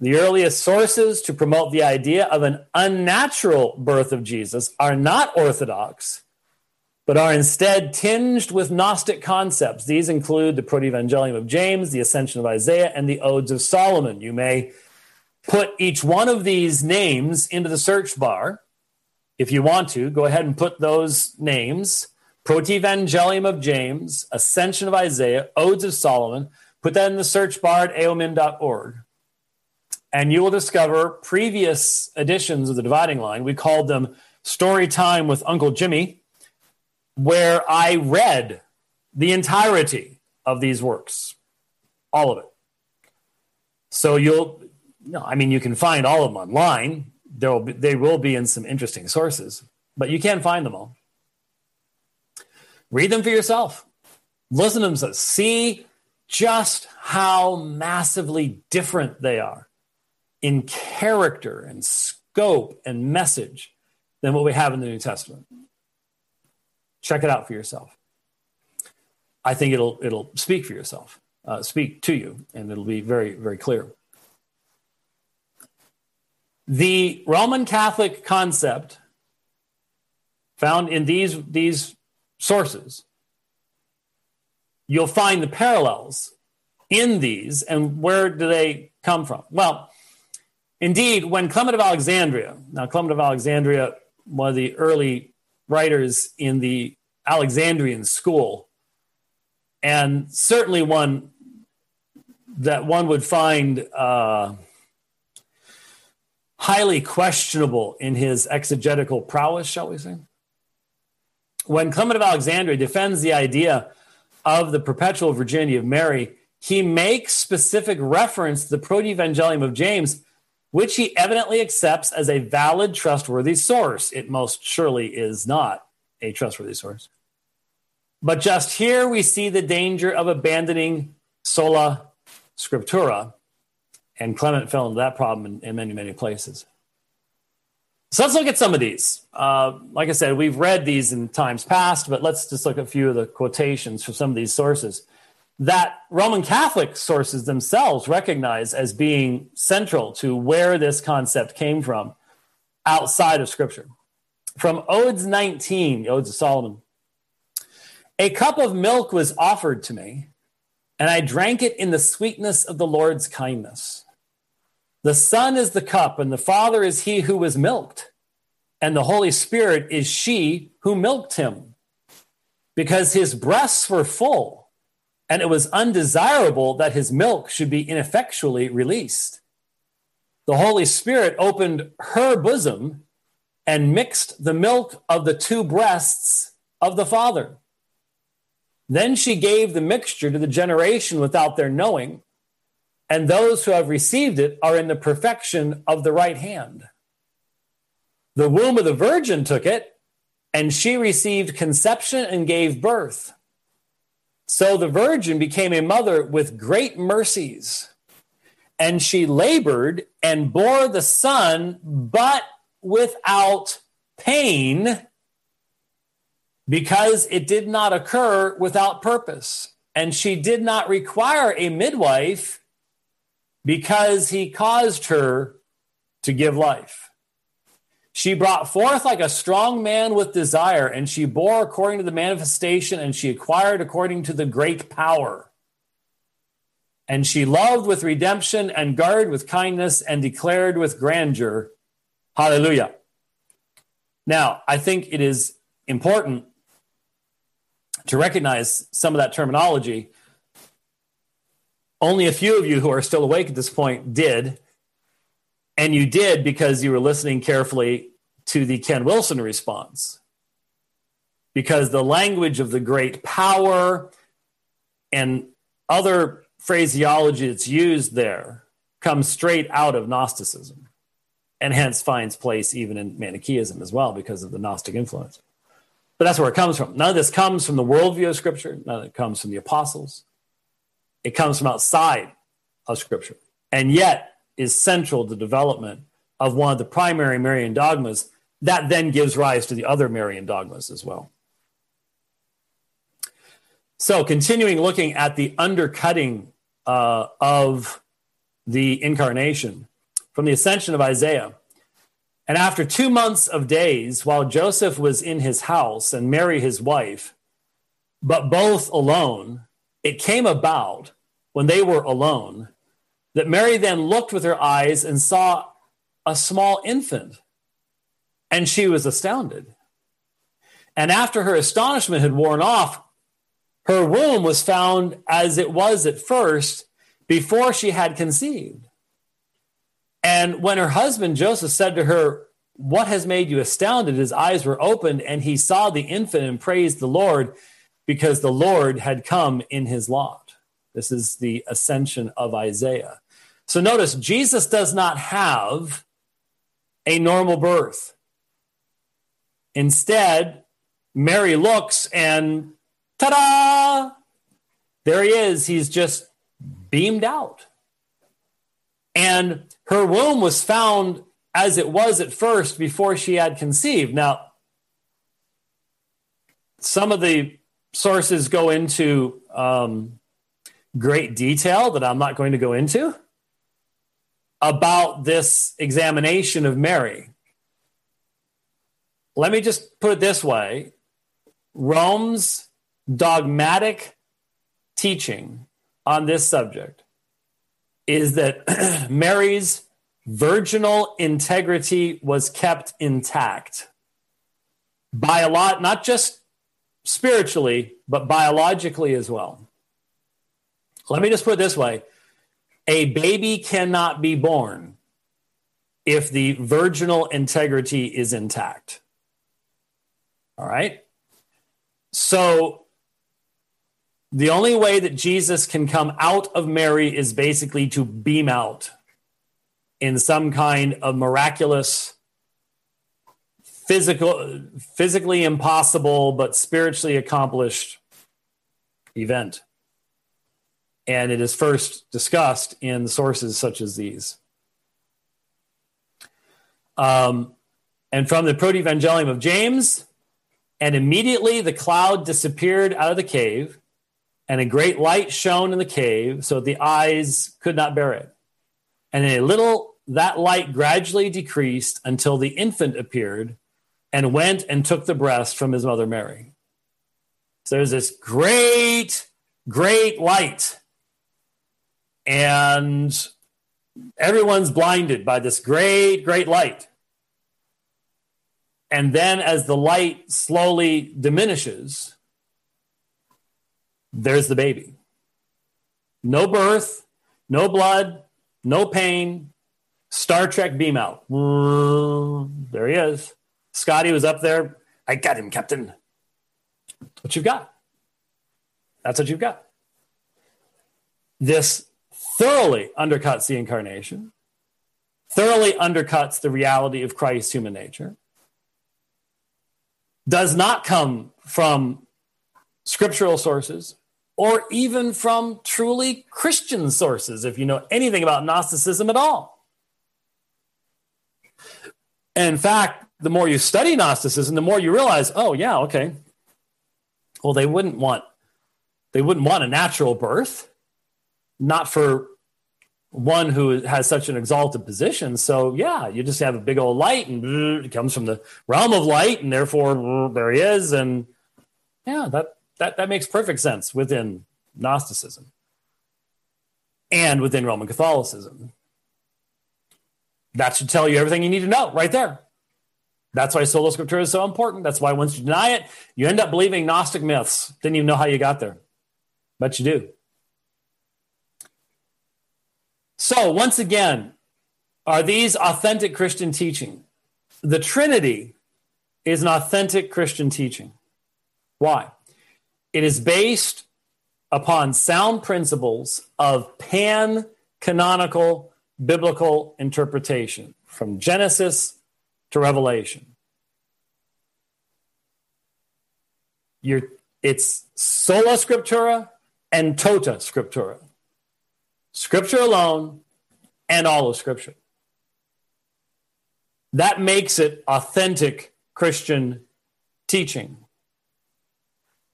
The earliest sources to promote the idea of an unnatural birth of Jesus are not orthodox, but are instead tinged with Gnostic concepts. These include the Protevangelium of James, the Ascension of Isaiah, and the Odes of Solomon. You may put each one of these names into the search bar. If you want to, go ahead and put those names Protevangelium of James, Ascension of Isaiah, Odes of Solomon. Put that in the search bar at aomin.org and you will discover previous editions of the dividing line. We called them Story Time with Uncle Jimmy, where I read the entirety of these works, all of it. So you'll, no, I mean, you can find all of them online. There will be, they will be in some interesting sources, but you can't find them all. Read them for yourself. Listen to them. See just how massively different they are in character and scope and message than what we have in the New Testament. Check it out for yourself. I think it'll it'll speak for yourself, uh, speak to you, and it'll be very very clear. The Roman Catholic concept found in these these sources, you'll find the parallels in these, and where do they come from? Well, Indeed, when Clement of Alexandria, now Clement of Alexandria, one of the early writers in the Alexandrian school, and certainly one that one would find uh, highly questionable in his exegetical prowess, shall we say. When Clement of Alexandria defends the idea of the perpetual virginity of Mary, he makes specific reference to the Protevangelium of James which he evidently accepts as a valid, trustworthy source. It most surely is not a trustworthy source. But just here we see the danger of abandoning sola scriptura, and Clement fell into that problem in, in many, many places. So let's look at some of these. Uh, like I said, we've read these in times past, but let's just look at a few of the quotations from some of these sources that Roman Catholic sources themselves recognize as being central to where this concept came from outside of Scripture. From Odes 19, the Odes of Solomon, a cup of milk was offered to me, and I drank it in the sweetness of the Lord's kindness. The Son is the cup, and the Father is he who was milked, and the Holy Spirit is she who milked him, because his breasts were full, and it was undesirable that his milk should be ineffectually released. The Holy Spirit opened her bosom and mixed the milk of the two breasts of the Father. Then she gave the mixture to the generation without their knowing and those who have received it are in the perfection of the right hand. The womb of the virgin took it, and she received conception and gave birth. So the virgin became a mother with great mercies, and she labored and bore the son, but without pain, because it did not occur without purpose. And she did not require a midwife because he caused her to give life. She brought forth like a strong man with desire, and she bore according to the manifestation, and she acquired according to the great power. And she loved with redemption, and guarded with kindness, and declared with grandeur. Hallelujah. Now, I think it is important to recognize some of that terminology only a few of you who are still awake at this point did. And you did because you were listening carefully to the Ken Wilson response. Because the language of the great power and other phraseology that's used there comes straight out of Gnosticism and hence finds place even in Manichaeism as well because of the Gnostic influence. But that's where it comes from. None of this comes from the worldview of Scripture, none of it comes from the apostles. It comes from outside of Scripture, and yet is central to the development of one of the primary Marian dogmas that then gives rise to the other Marian dogmas as well. So, continuing looking at the undercutting uh, of the incarnation from the ascension of Isaiah. And after two months of days, while Joseph was in his house and Mary his wife, but both alone, it came about when they were alone that Mary then looked with her eyes and saw a small infant, and she was astounded. And after her astonishment had worn off, her womb was found as it was at first before she had conceived. And when her husband Joseph said to her, What has made you astounded? His eyes were opened, and he saw the infant and praised the Lord because the Lord had come in his lot. This is the ascension of Isaiah. So notice, Jesus does not have a normal birth. Instead, Mary looks and ta da! There he is. He's just beamed out. And her womb was found as it was at first before she had conceived. Now, some of the sources go into um, great detail that I'm not going to go into about this examination of Mary. Let me just put it this way Rome's dogmatic teaching on this subject is that Mary's virginal integrity was kept intact by a lot, not just spiritually, but biologically as well. Let me just put it this way a baby cannot be born if the virginal integrity is intact. All right? So the only way that Jesus can come out of Mary is basically to beam out. in some kind of miraculous physical physically impossible but spiritually accomplished event and it is first discussed in sources such as these um, and from the proto-evangelium of james and immediately the cloud disappeared out of the cave and a great light shone in the cave so the eyes could not bear it and in a little that light gradually decreased until the infant appeared and went and took the breast from his mother Mary. So there's this great, great light. And everyone's blinded by this great, great light. And then as the light slowly diminishes, there's the baby. No birth, no blood, no pain. Star Trek beam out. There he is. Scotty was up there. I got him, Captain. What you've got. That's what you've got. This thoroughly undercuts the incarnation, thoroughly undercuts the reality of Christ's human nature, does not come from scriptural sources or even from truly Christian sources, if you know anything about Gnosticism at all. in fact, the more you study Gnosticism, the more you realize, oh yeah, okay. Well, they wouldn't want they wouldn't want a natural birth, not for one who has such an exalted position. So yeah, you just have a big old light, and it comes from the realm of light, and therefore there he is, and yeah, that that that makes perfect sense within Gnosticism and within Roman Catholicism. That should tell you everything you need to know right there. That's why sola scriptura is so important. That's why once you deny it, you end up believing Gnostic myths. Didn't even know how you got there, but you do. So, once again, are these authentic Christian teaching? The Trinity is an authentic Christian teaching. Why? It is based upon sound principles of pan canonical biblical interpretation from Genesis to Revelation. You're, it's sola scriptura and tota scriptura. Scripture alone and all of Scripture. That makes it authentic Christian teaching.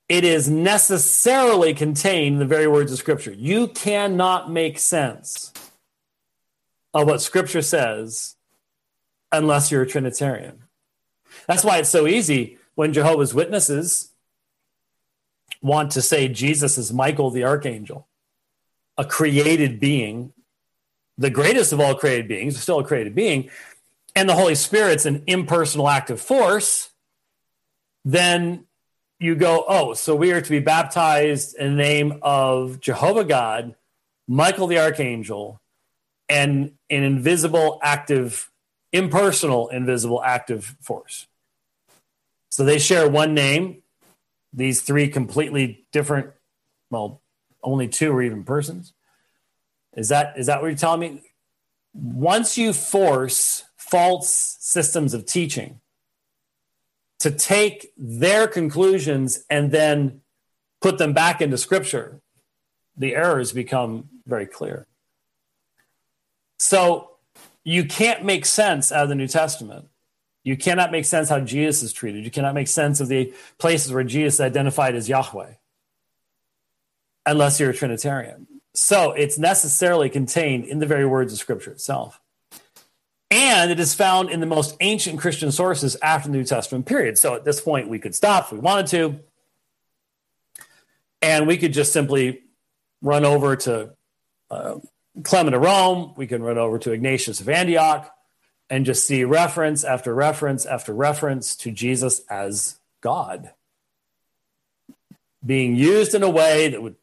It is necessarily contained in the very words of Scripture. You cannot make sense of what Scripture says unless you're a Trinitarian. That's why it's so easy when Jehovah's Witnesses want to say Jesus is Michael the archangel, a created being, the greatest of all created beings, still a created being, and the Holy Spirit's an impersonal active force, then you go, oh, so we are to be baptized in the name of Jehovah God, Michael the archangel, and an invisible active impersonal invisible active force. So they share one name, these three completely different, well, only two or even persons. Is that is that what you're telling me? Once you force false systems of teaching to take their conclusions and then put them back into scripture, the errors become very clear. So you can't make sense out of the New Testament. You cannot make sense how Jesus is treated. You cannot make sense of the places where Jesus identified as Yahweh unless you're a Trinitarian. So it's necessarily contained in the very words of Scripture itself. And it is found in the most ancient Christian sources after the New Testament period. So at this point, we could stop if we wanted to. And we could just simply run over to uh, Clement of Rome, we can run over to Ignatius of Antioch and just see reference after reference after reference to Jesus as God being used in a way that would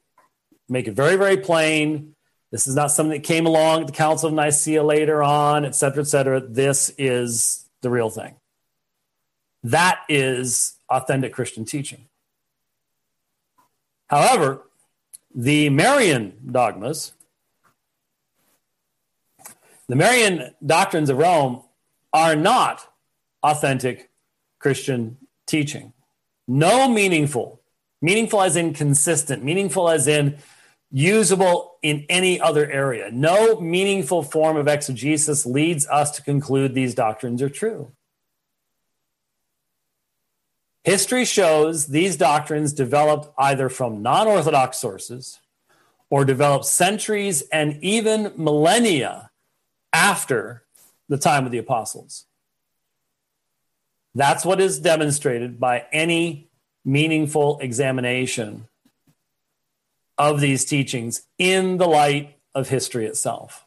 make it very, very plain. This is not something that came along at the Council of Nicaea later on, et cetera, et cetera. This is the real thing. That is authentic Christian teaching. However, the Marian dogmas The Marian doctrines of Rome are not authentic Christian teaching. No meaningful, meaningful as in consistent, meaningful as in usable in any other area. No meaningful form of exegesis leads us to conclude these doctrines are true. History shows these doctrines developed either from non orthodox sources or developed centuries and even millennia after the time of the apostles. That's what is demonstrated by any meaningful examination of these teachings in the light of history itself.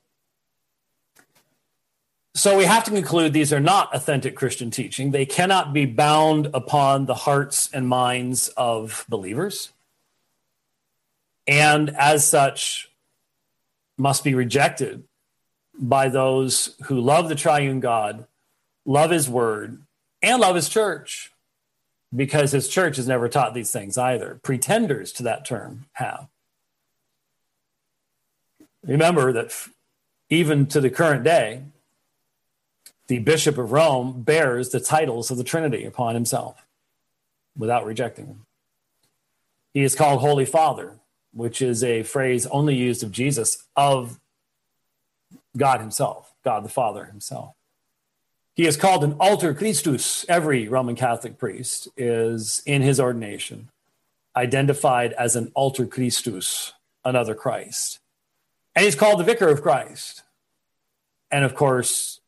So we have to conclude these are not authentic Christian teaching. They cannot be bound upon the hearts and minds of believers. And as such, must be rejected by those who love the triune God, love his word, and love his church, because his church has never taught these things either. Pretenders to that term have. Remember that even to the current day, the Bishop of Rome bears the titles of the Trinity upon himself without rejecting them. He is called Holy Father, which is a phrase only used of Jesus, of God Himself, God the Father Himself. He is called an alter Christus. Every Roman Catholic priest is in his ordination identified as an alter Christus, another Christ. And he's called the Vicar of Christ. And of course,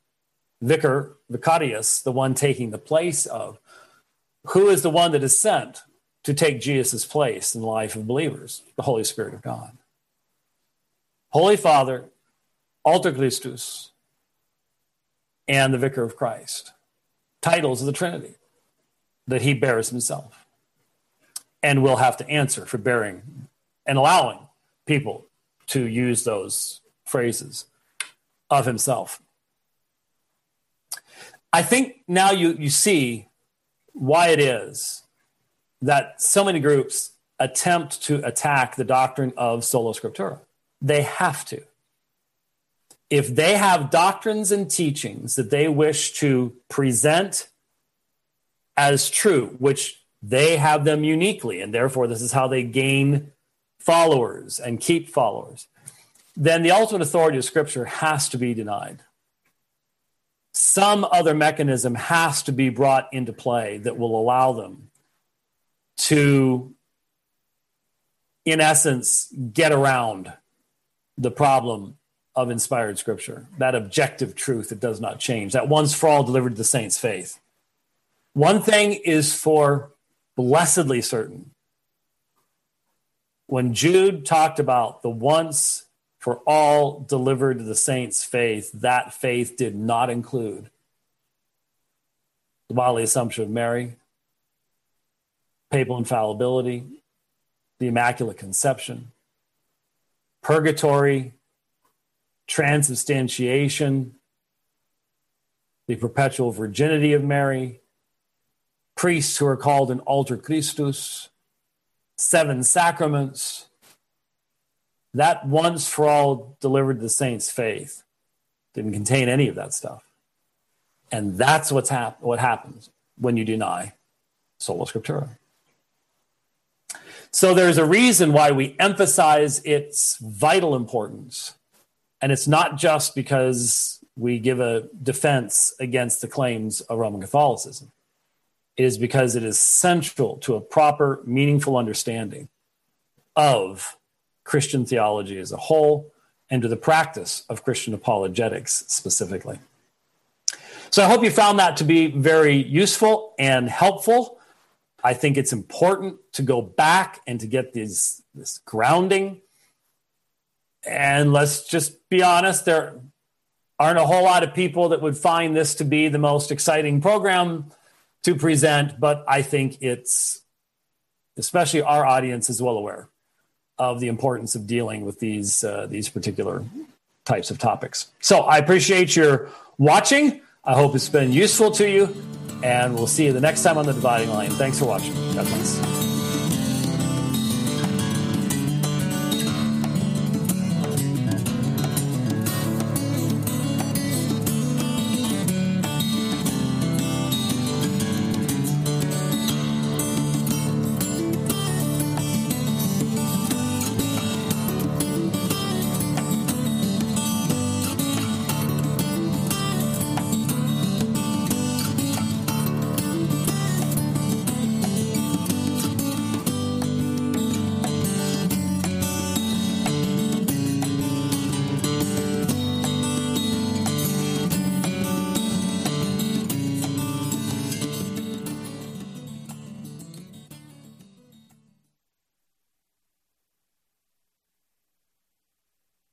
Vicar, Vicarius, the one taking the place of, who is the one that is sent to take Jesus' place in the life of believers? The Holy Spirit of God. Holy Father, Alter Christus, and the Vicar of Christ. Titles of the Trinity that he bears himself and will have to answer for bearing and allowing people to use those phrases of himself. I think now you, you see why it is that so many groups attempt to attack the doctrine of sola scriptura. They have to. If they have doctrines and teachings that they wish to present as true, which they have them uniquely, and therefore this is how they gain followers and keep followers, then the ultimate authority of Scripture has to be denied. Some other mechanism has to be brought into play that will allow them to, in essence, get around the problem of inspired Scripture, that objective truth that does not change, that once for all delivered to the saints' faith. One thing is for blessedly certain when Jude talked about the once for all delivered to the saints' faith, that faith did not include the bodily assumption of Mary, papal infallibility, the Immaculate Conception, purgatory, transubstantiation, the perpetual virginity of Mary, priests who are called an alter Christus, seven sacraments, that once for all delivered the saints' faith didn't contain any of that stuff. And that's what's hap- what happens when you deny sola scriptura. So there's a reason why we emphasize its vital importance. And it's not just because we give a defense against the claims of Roman Catholicism is because it is central to a proper, meaningful understanding of Christian theology as a whole and to the practice of Christian apologetics specifically. So I hope you found that to be very useful and helpful. I think it's important to go back and to get these, this grounding. And let's just be honest, there aren't a whole lot of people that would find this to be the most exciting program to present, but I think it's, especially our audience is well aware of the importance of dealing with these, uh, these particular types of topics. So I appreciate your watching. I hope it's been useful to you, and we'll see you the next time on the dividing line. Thanks for watching. God bless.